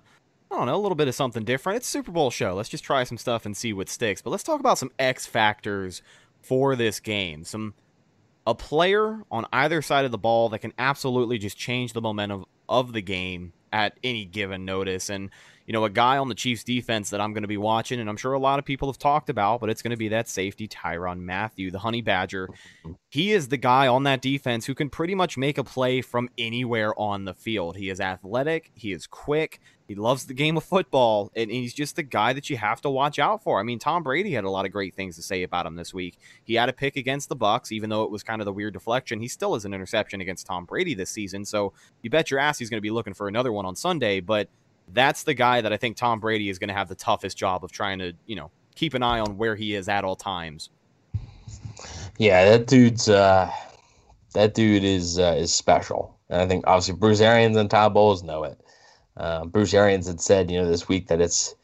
I don't know, a little bit of something different. It's Super Bowl show. Let's just try some stuff and see what sticks. But let's talk about some X factors for this game. Some a player on either side of the ball that can absolutely just change the momentum of the game at any given notice. And, you know, a guy on the Chiefs defense that I'm going to be watching, and I'm sure a lot of people have talked about, but it's going to be that safety Tyrann Mathieu, the Honey Badger. He is the guy on that defense who can pretty much make a play from anywhere on the field. He is athletic, he is quick, he loves the game of football, and he's just the guy that you have to watch out for. I mean, Tom Brady had a lot of great things to say about him this week. He had a pick against the Bucks, even though it was kind of the weird deflection. He still has an interception against Tom Brady this season, so you bet your ass he's going to be looking for another one on Sunday. But that's the guy that I think Tom Brady is going to have the toughest job of trying to, you know, keep an eye on where he is at all times. Yeah, that dude's uh, that dude is uh, is special, And I think obviously Bruce Arians and Todd Bowles know it. Uh, Bruce Arians had said, you know, this week that it's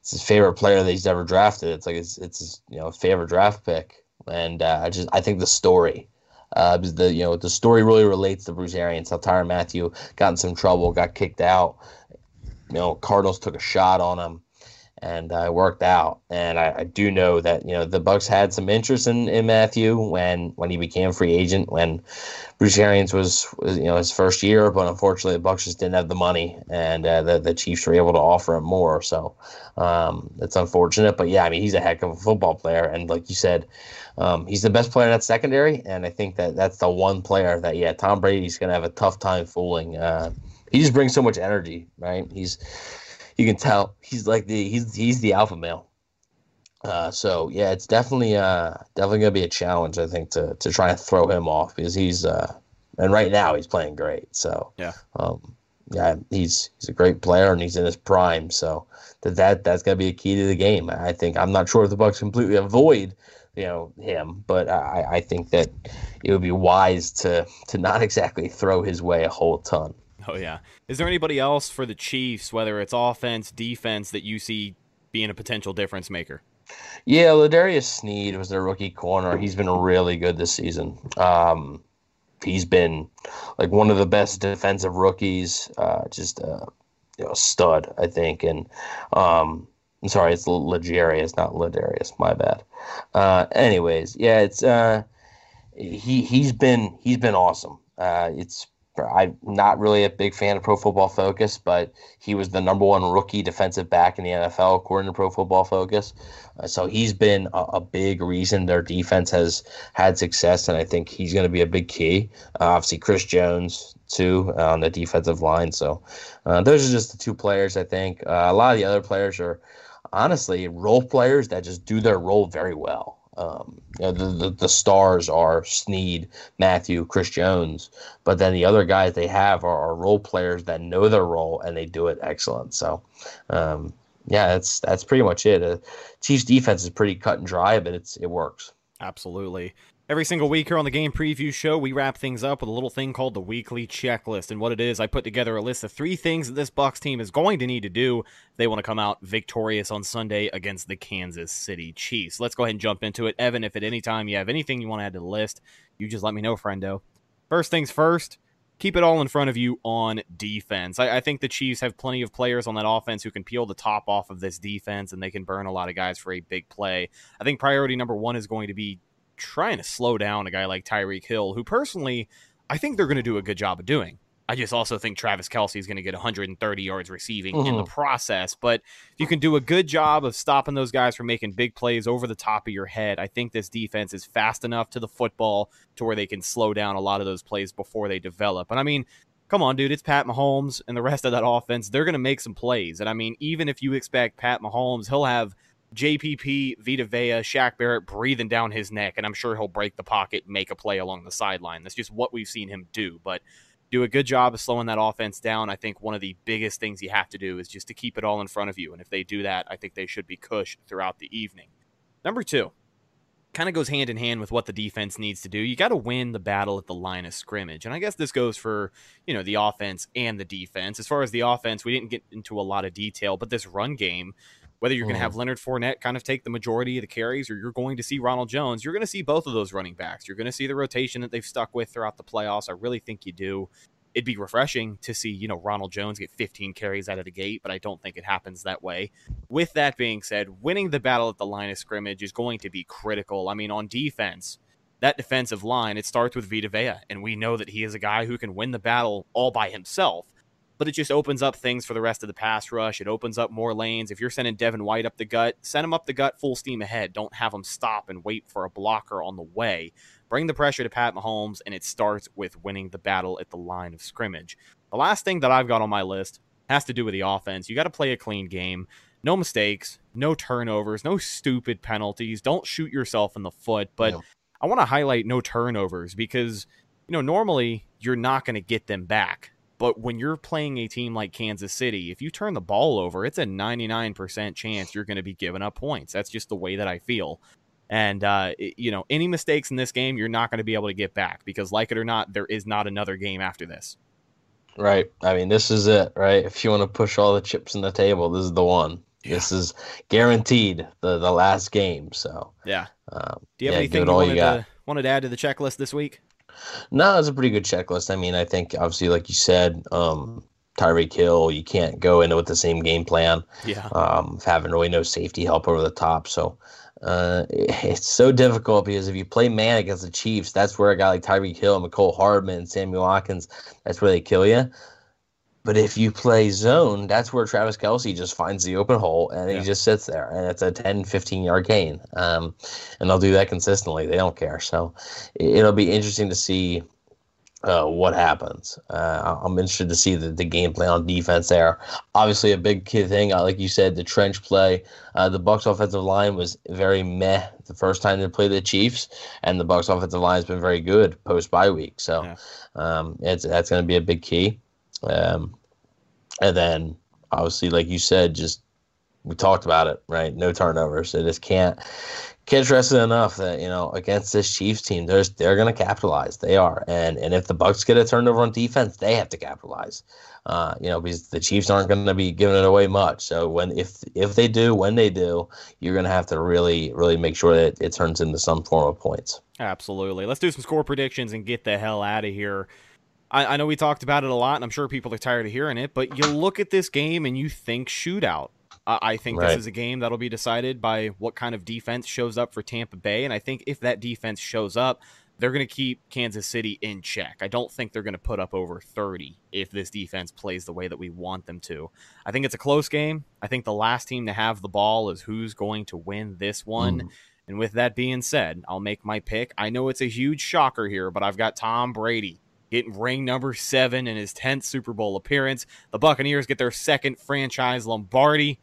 it's his favorite player that he's ever drafted. It's like it's it's his, you know favorite draft pick, and uh, I just I think the story, uh, the you know the story really relates to Bruce Arians. How Tyrann Mathieu got in some trouble, got kicked out. You know, Cardinals took a shot on him and uh, worked out. And I, I, do know that you know the Bucks had some interest in, in Mathieu when when he became free agent when Bruce Arians was, was you know his first year, but unfortunately the Bucks just didn't have the money, and uh, the the Chiefs were able to offer him more. So um, it's unfortunate, but yeah, I mean he's a heck of a football player, and like you said. Um, he's the best player in that secondary, and I think that that's the one player that yeah, Tom Brady's gonna have a tough time fooling. Uh, he just brings so much energy, right? He's you can tell he's like the he's he's the alpha male. Uh, so yeah, it's definitely uh definitely gonna be a challenge I think to to try and throw him off because he's uh and right now he's playing great. So yeah, um, yeah, he's he's a great player and he's in his prime. So that that that's gonna be a key to the game. I think I'm not sure if the Bucks completely avoid you know him, but I I think that it would be wise to to not exactly throw his way a whole ton. Oh yeah. Is there anybody else for the Chiefs, whether it's offense, defense, that you see being a potential difference maker? Yeah, L'Jarius Sneed was their rookie corner. He's been really good this season. Um, he's been like one of the best defensive rookies. Uh, just a you know, stud, I think. And um, I'm sorry, it's L'Jarius, not Ladarius. My bad. Uh, anyways, yeah, it's uh, he he's been he's been awesome. Uh, it's I'm not really a big fan of Pro Football Focus, but he was the number one rookie defensive back in the NFL according to Pro Football Focus. Uh, so he's been a, a, big reason their defense has had success, and I think he's going to be a big key. Uh, obviously, Chris Jones too on the defensive line. So uh, those are just the two players I think. Uh, a lot of the other players are honestly role players that just do their role very well. Um, you know, the, the, the stars are Sneed, Mathieu, Chris Jones, but then the other guys they have are, are role players that know their role and they do it excellent. So, um, yeah, that's that's pretty much it. Uh, Chiefs defense is pretty cut and dry, but it's it works. Absolutely. Every single week here on the Game Preview Show, we wrap things up with a little thing called the Weekly Checklist. And what it is, I put together a list of three things that this Bucs team is going to need to do if they want to come out victorious on Sunday against the Kansas City Chiefs. Let's go ahead and jump into it. Evan, if at any time you have anything you want to add to the list, you just let me know, friendo. First things first, keep it all in front of you on defense. I, I, think the Chiefs have plenty of players on that offense who can peel the top off of this defense and they can burn a lot of guys for a big play. I think priority number one is going to be trying to slow down a guy like Tyreek Hill, who personally I think they're going to do a good job of doing. I just also think Travis Kelce is going to get 130 yards receiving mm-hmm. in the mm-hmm. process. But if you can do a good job of stopping those guys from making big plays over the top of your head, I think this defense is fast enough to the football to where they can slow down a lot of those plays before they develop. And I mean, come on, dude, it's Pat Mahomes and the rest of that offense. They're going to make some plays. And I mean, even if you expect Pat Mahomes, he'll have JPP, Vita Vea, Shaq Barrett breathing down his neck, and I'm sure he'll break the pocket, make a play along the sideline. That's just what we've seen him do. But do a good job of slowing that offense down. I think one of the biggest things you have to do is just to keep it all in front of you. And if they do that, I think they should be cush throughout the evening. Number two, kind of goes hand in hand with what the defense needs to do. You got to win the battle at the line of scrimmage. And I guess this goes for, you know, the offense and the defense. As far as the offense, we didn't get into a lot of detail, but this run game whether you're going to have mm-hmm. Leonard Fournette kind of take the majority of the carries or you're going to see Ronald Jones, you're going to see both of those running backs. You're going to see the rotation that they've stuck with throughout the playoffs. I really think you do. It'd be refreshing to see, you know, Ronald Jones get 15 carries out of the gate, but I don't think it happens that way. With that being said, winning the battle at the line of scrimmage is going to be critical. I mean, on defense, that defensive line, it starts with Vita Vea, and we know that he is a guy who can win the battle all by himself but it just opens up things for the rest of the pass rush. It opens up more lanes. If you're sending Devin White up the gut, send him up the gut full steam ahead. Don't have him stop and wait for a blocker on the way. Bring the pressure to Pat Mahomes, and it starts with winning the battle at the line of scrimmage. The last thing that I've got on my list has to do with the offense. You got to play a clean game. No mistakes, no turnovers, no stupid penalties. Don't shoot yourself in the foot. But no. I want to highlight no turnovers because, you know, normally you're not going to get them back but when you're playing a team like Kansas City, if you turn the ball over, it's a 99% chance you're going to be giving up points. That's just the way that I feel. And, uh, you know, any mistakes in this game, you're not going to be able to get back because, like it or not, there is not another game after this. Right. I mean, this is it, right? If you want to push all the chips in the table, this is the one. This is guaranteed the the last game. So Yeah. um, Do you have yeah, anything you wanted, you to, wanted to add to the checklist this week? No, it's a pretty good checklist. I mean, I think obviously, like you said, um, Tyreek Hill, you can't go into with the same game plan. Yeah. Um, having really no safety help over the top. So uh, it's so difficult because if you play man against the Chiefs, that's where a guy like Tyreek Hill, Mecole Hardman, and Samuel Watkins, that's where they kill you. But if you play zone, that's where Travis Kelce just finds the open hole and Yeah. he just sits there. And it's a 10, 15 yard gain. Um, and they'll do that consistently. They don't care. So it- it'll be interesting to see uh, what happens. Uh, I'm interested to see the, the game plan on defense there. Obviously, a big key thing, uh, like you said, the trench play. Uh, the Bucks offensive line was very meh the first time they played the Chiefs, and the Bucks offensive line has been very good post bye week. So Yeah. um, it's that's going to be a big key. Um, and then obviously, like you said, just we talked about it, right? No turnovers. They just can't can't stress it enough that you know against this Chiefs team, there's they're going to capitalize. They are, and and if the Bucks get a turnover on defense, they have to capitalize. Uh, you know, because the Chiefs aren't going to be giving it away much. So when if if they do, when they do, you're going to have to really really make sure that it turns into some form of points. Absolutely. Let's do some score predictions and get the hell out of here. I, I know we talked about it a lot, and I'm sure people are tired of hearing it, but you look at this game and you think shootout. I I think Right. this is a game that'll be decided by what kind of defense shows up for Tampa Bay. And I think if that defense shows up, they're going to keep Kansas City in check. I don't think they're going to put up over 30 if this defense plays the way that we want them to. I think it's a close game. I think the last team to have the ball is who's going to win this one. Mm. And with that being said, I'll make my pick. I know it's a huge shocker here, but I've got Tom Brady getting ring number seven in his 10th Super Bowl appearance. The Buccaneers get their second franchise Lombardi,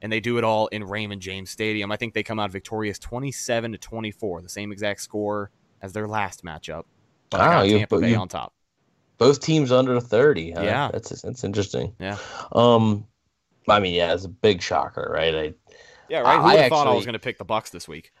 and they do it all in Raymond James Stadium. I think they come out victorious 27 to 24, the same exact score as their last matchup. But I Ah, you- Tampa Bay you- on top. Both teams under thirty. Huh? Yeah. that's that's interesting. Yeah. Um, I mean, yeah, it's a big shocker, right? I Yeah, right. Who I would have thought I was going to pick the Bucks this week?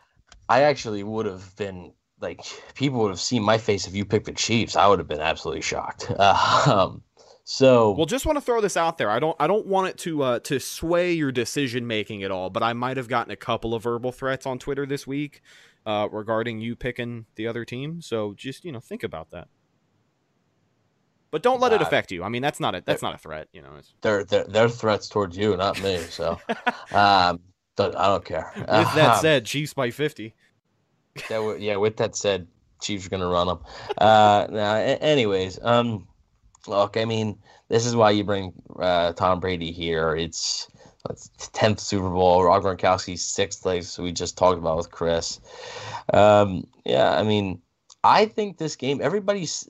I actually would have been like people would have seen my face if you picked the Chiefs. I would have been absolutely shocked. Uh, um, so Well, just want to throw this out there. I don't I don't want it to uh, to sway your decision making at all, but I might have gotten a couple of verbal threats on Twitter this week uh, regarding you picking the other team. So just you know think about that. But don't let it Uh, affect you. I mean, that's not a that's not a threat. You know, it's, they're they're they're threats towards you, not me. So um, I don't care. with that Um, said, Chiefs by fifty. That w- yeah. With that said, Chiefs are gonna run them. Uh, now, anyways, um, look, I mean, this is why you bring uh, Tom Brady here. It's it's tenth Super Bowl. Rob Gronkowski's sixth place. We just talked about with Chris. Um, yeah, I mean, I think this game. Everybody's.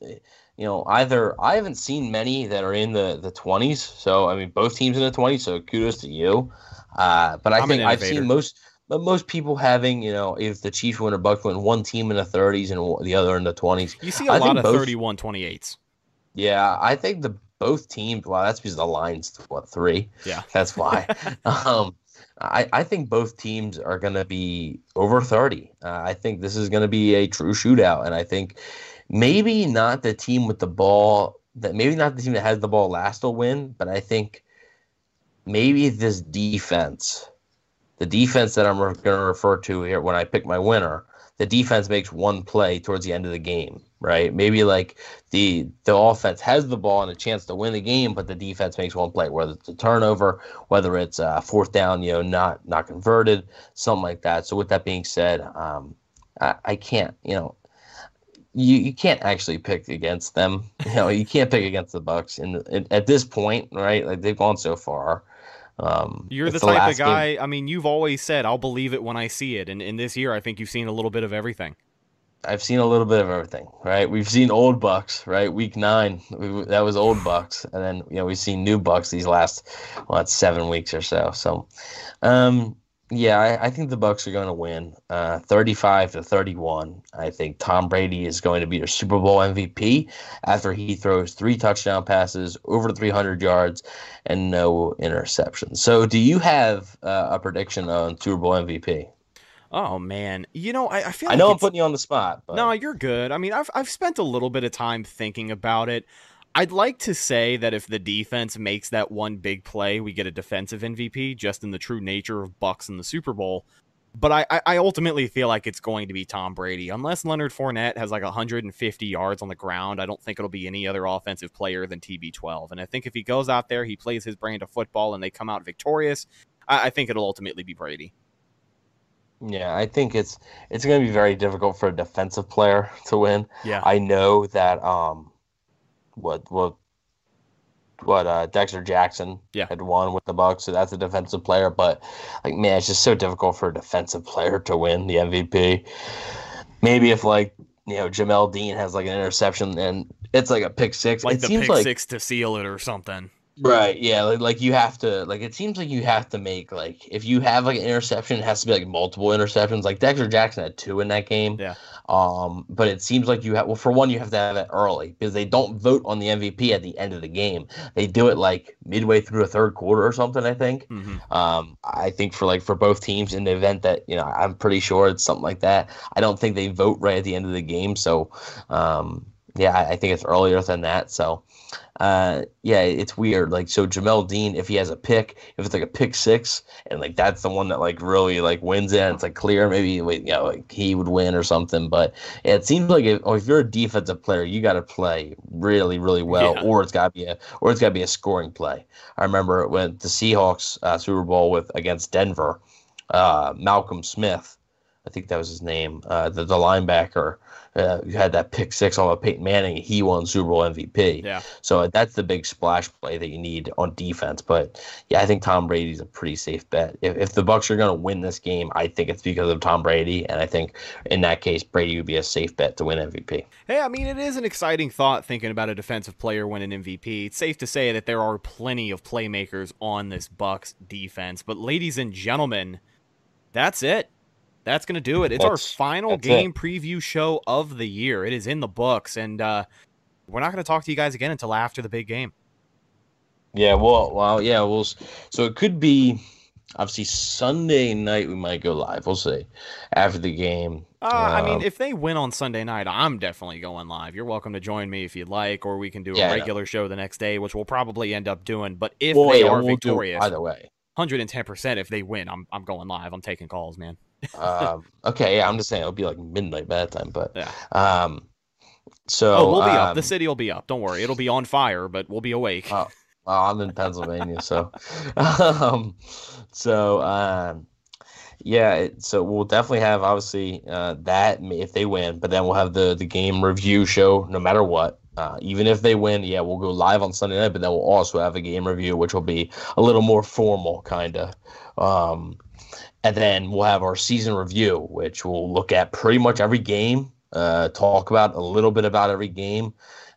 You know, either I haven't seen many that are in the the twenties. So I mean, both teams in the twenties. So kudos to you. Uh, but I I'm think I've seen most but most people having, you know, if the Chiefs win or Bucks win, one team in the 30s and the other in the 20s. You see a I lot of both- 31 28s. Yeah, I think the both teams. Well, that's because the line's what three. Yeah. That's why. um, I I think both teams are going to be over 30. Uh, I think this is going to be a true shootout, and I think maybe not the team with the ball. That maybe not the team that has the ball last will win, but I think maybe this defense, the defense that I'm going to refer to here when I pick my winner, the defense makes one play towards the end of the game, right? Maybe like the the offense has the ball and a chance to win the game, but the defense makes one play, whether it's a turnover, whether it's a fourth down, you know, not not converted, something like that. So with that being said, um, I, I can't, you know. You, you can't actually pick against them. You know, you can't pick against the Bucks in at this point, right? Like they've gone so far. Um, You're the it's type of last game- guy. I mean, you've always said, "I'll believe it when I see it," and in this year, I think you've seen a little bit of everything. I've seen a little bit of everything, right? We've seen old Bucks, right? Week nine, we, that was old Bucks, and then you know we've seen new Bucks these last well, seven weeks or so. So, um, yeah, I, I think the Bucks are going to win, uh, thirty-five to thirty-one. I think Tom Brady is going to be their Super Bowl MVP after he throws three touchdown passes, over three hundred yards, and no interceptions. So, do you have uh, a prediction on Super Bowl MVP? Oh man, you know, I, I feel. I like know I'm putting you on the spot, but No, you're good. I mean, I've I've spent a little bit of time thinking about it. I'd like to say that if the defense makes that one big play, we get a defensive MVP, just in the true nature of Bucks in the Super Bowl. But I, I ultimately feel like it's going to be Tom Brady. Unless Leonard Fournette has like 150 yards on the ground, I don't think it'll be any other offensive player than TB12. And I think if he goes out there, he plays his brand of football, and they come out victorious, I, I think it'll ultimately be Brady. Yeah, I think it's it's going to be very difficult for a defensive player to win. Yeah. I know that um, what what what uh, Dexter Jackson Yeah. had won with the Bucks, so that's a defensive player. But like, man, it's just so difficult for a defensive player to win the MVP. Maybe if like you know Jamel Dean has like an interception and it's like a pick six, Like it the seems pick like six to seal it or something. Right. Yeah. Like, like you have to like it seems like you have to make like if you have like an interception, it has to be like multiple interceptions. Like Dexter Jackson had two in that game. Yeah. Um, but it seems like you have well for one you have to have it early because they don't vote on the MVP at the end of the game. They do it like midway through a third quarter or something, I think. Mhm. Um, I think for like for both teams in the event that you know I'm pretty sure it's something like that. I don't think they vote right at the end of the game, so um, yeah, I, I think it's earlier than that. So uh, yeah, it's weird. Like so, Jamel Dean, if he has a pick, if it's like a pick six, and like that's the one that like really like wins it, and it's like clear, maybe you know like he would win or something. But yeah, it seems like if, oh, if you're a defensive player, you got to play really really well, Yeah. or it's got to be a or it's got to be a scoring play. I remember when the Seahawks uh, Super Bowl with against Denver, uh, Malcolm Smith, I think that was his name, uh, the the linebacker. Uh, who had that pick six on a Peyton Manning. He won Super Bowl MVP. Yeah. So that's the big splash play that you need on defense. But yeah, I think Tom Brady's a pretty safe bet. If, if the Bucks are going to win this game, I think it's because of Tom Brady, and I think in that case, Brady would be a safe bet to win MVP. Hey, I mean, it is an exciting thought thinking about a defensive player winning MVP. It's safe to say that there are plenty of playmakers on this Bucks defense. But, ladies and gentlemen, that's it. That's going to do it. It's our final that's game it. preview show of the year. It is in the books, and uh, we're not going to talk to you guys again until after the big game. Yeah, well, well, yeah, we'll. So it could be obviously Sunday night. We might go live. We'll see after the game. Uh, I mean, Um, if they win on Sunday night, I'm definitely going live. You're welcome to join me if you'd like, or we can do a Yeah, regular show the next day, which we'll probably end up doing. But if well, they yeah, are we'll victorious, either way. 110% if they win, I'm I'm going live. I'm taking calls, man. Um, okay, yeah, I'm just saying it'll be like midnight by that time, but Yeah. um, so Oh, we'll be up. um, The city will be up. Don't worry. It'll be on fire, but we'll be awake. Oh, well, I'm in Pennsylvania, so um, so um, yeah, it, so we'll definitely have obviously uh, that if they win, but then we'll have the the game review show no matter what. Uh, even if they win, yeah, we'll go live on Sunday night, but then we'll also have a game review, which will be a little more formal, kind of. Um, and then we'll have our season review, which we'll look at pretty much every game, uh, talk about a little bit about every game.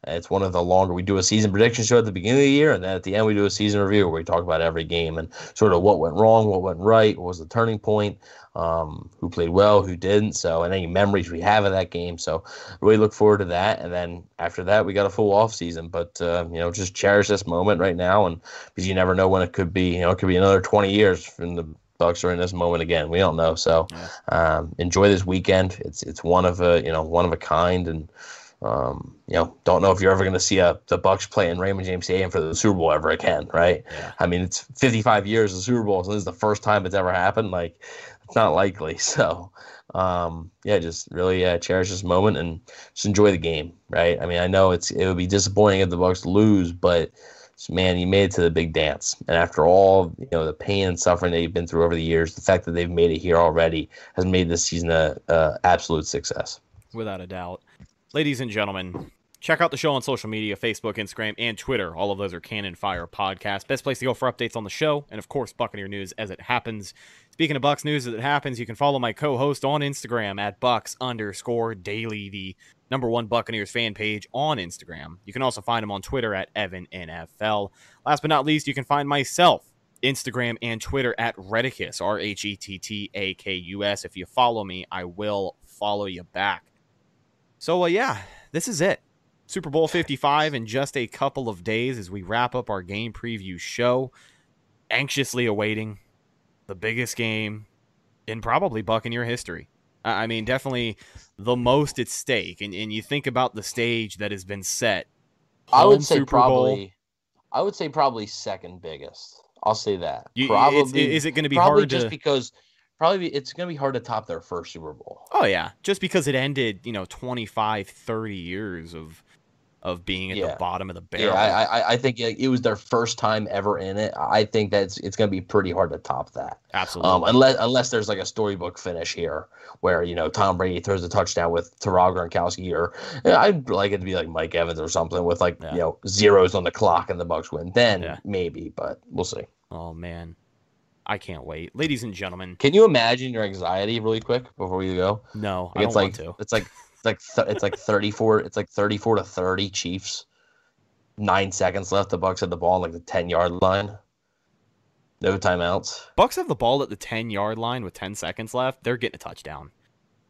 It's one of the longer. We do a season prediction show at the beginning of the year, and then at the end we do a season review where we talk about every game and sort of what went wrong, what went right, what was the turning point, um, who played well, who didn't. So, and any memories we have of that game. So, really look forward to that. And then after that, we got a full off season. But uh, you know, just cherish this moment right now, and because you never know when it could be. You know, it could be another 20 years from the Bucks are in this moment again. We don't know. So, um, enjoy this weekend. It's it's one of a you know one of a kind and. Um, you know, don't know if you're ever going to see a the Bucks play in Raymond James Stadium for the Super Bowl ever again, right? Yeah. I mean, it's 55 years of Super Bowl, so this is the first time it's ever happened. Like, it's not likely. So, um, yeah, just really uh, cherish this moment and just enjoy the game, right? I mean, I know it's it would be disappointing if the Bucks lose, but man, you made it to the big dance, and after all, you know, the pain and suffering that you've been through over the years, the fact that they've made it here already has made this season a, a absolute success. Without a doubt. Ladies and gentlemen, check out the show on social media Facebook, Instagram, and Twitter. All of those are Cannon Fire Podcast. Best place to go for updates on the show, and of course, Buccaneer News as it happens. Speaking of Bucks news as it happens, you can follow my co-host on Instagram at Bucks underscore daily, the number one Buccaneers fan page on Instagram. You can also find him on Twitter at Evan NFL. Last but not least, you can find myself Instagram and Twitter at Rhettakus, R H E T T A K U S. If you follow me, I will follow you back. So, uh, yeah, this is it. Super Bowl 55 in just a couple of days as we wrap up our game preview show. Anxiously awaiting the biggest game in probably Buccaneer history. I mean, definitely the most at stake. And, and you think about the stage that has been set I would say Super Bowl. probably. I would say probably second biggest. I'll say that. You- probably. is it going to be probably hard just to? because probably it's going to be hard to top their first Super Bowl. Oh yeah, just because it ended, you know, 25, 30 years of of being at Yeah. the bottom of the Yeah, barrel. I, I, I think it, was their first time ever in it. I think that's it's going to be pretty hard to top that. Absolutely. Um, unless unless there's like a storybook finish here where you know Tom Brady throws a touchdown with Taraga Gronkowski, or yeah, I'd like it to be like Mike Evans or something with like Yeah. you know zeros on the clock and the Bucks win. Then Yeah. maybe, but we'll see. oh man, I can't wait, ladies and gentlemen. Can you imagine your anxiety really quick before we go? No, I it's don't like want to. it's like it's like th- it's like 34 it's like 34 to 30 Chiefs. 9 seconds left the Bucks had the ball on like the 10 yard line. No timeouts. Bucks have the ball at the 10 yard line with 10 seconds left. They're getting a touchdown.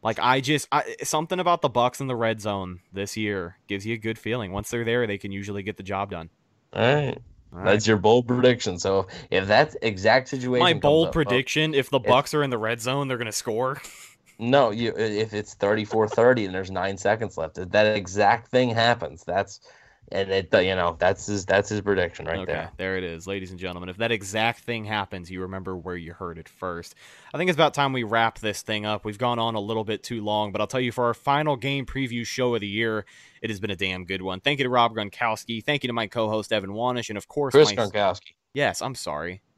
Like I just I, something about the Bucks in the red zone this year gives you a good feeling. Once they're there, they can usually get the job done. All right. All right. That's your bold prediction. So if that exact situation My bold up- oh, prediction: if the if- Bucks are in the red zone, they're gonna score. No, you if it's 34-30 and there's 9 seconds left, that exact thing happens, that's and it you know, that's his that's his prediction right okay, there. there it is, ladies and gentlemen. If that exact thing happens, you remember where you heard it first. I think it's about time we wrap this thing up. We've gone on a little bit too long, but I'll tell you for our final game preview show of the year, it has been a damn good one. Thank you to Rob Gronkowski. Thank you to my co-host Evan Wanish, and of course, Chris my... Gronkowski. Yes, I'm sorry.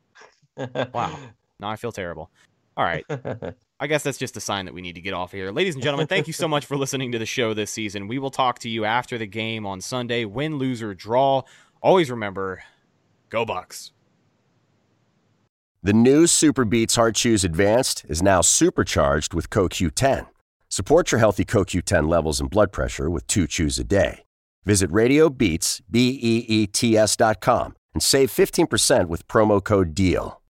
Wow. Now I feel terrible. All right. I guess that's just a sign that we need to get off here. Ladies and gentlemen, thank you so much for listening to the show this season. We will talk to you after the game on Sunday. Win, lose, or draw. Always remember, go Bucks. The new SuperBeets Heart Chews Advanced is now supercharged with CoQ10. Support your healthy CoQ10 levels and blood pressure with two chews a day. Visit RadioBeets, B-E-E-T-S dot com and save 15% with promo code DEAL.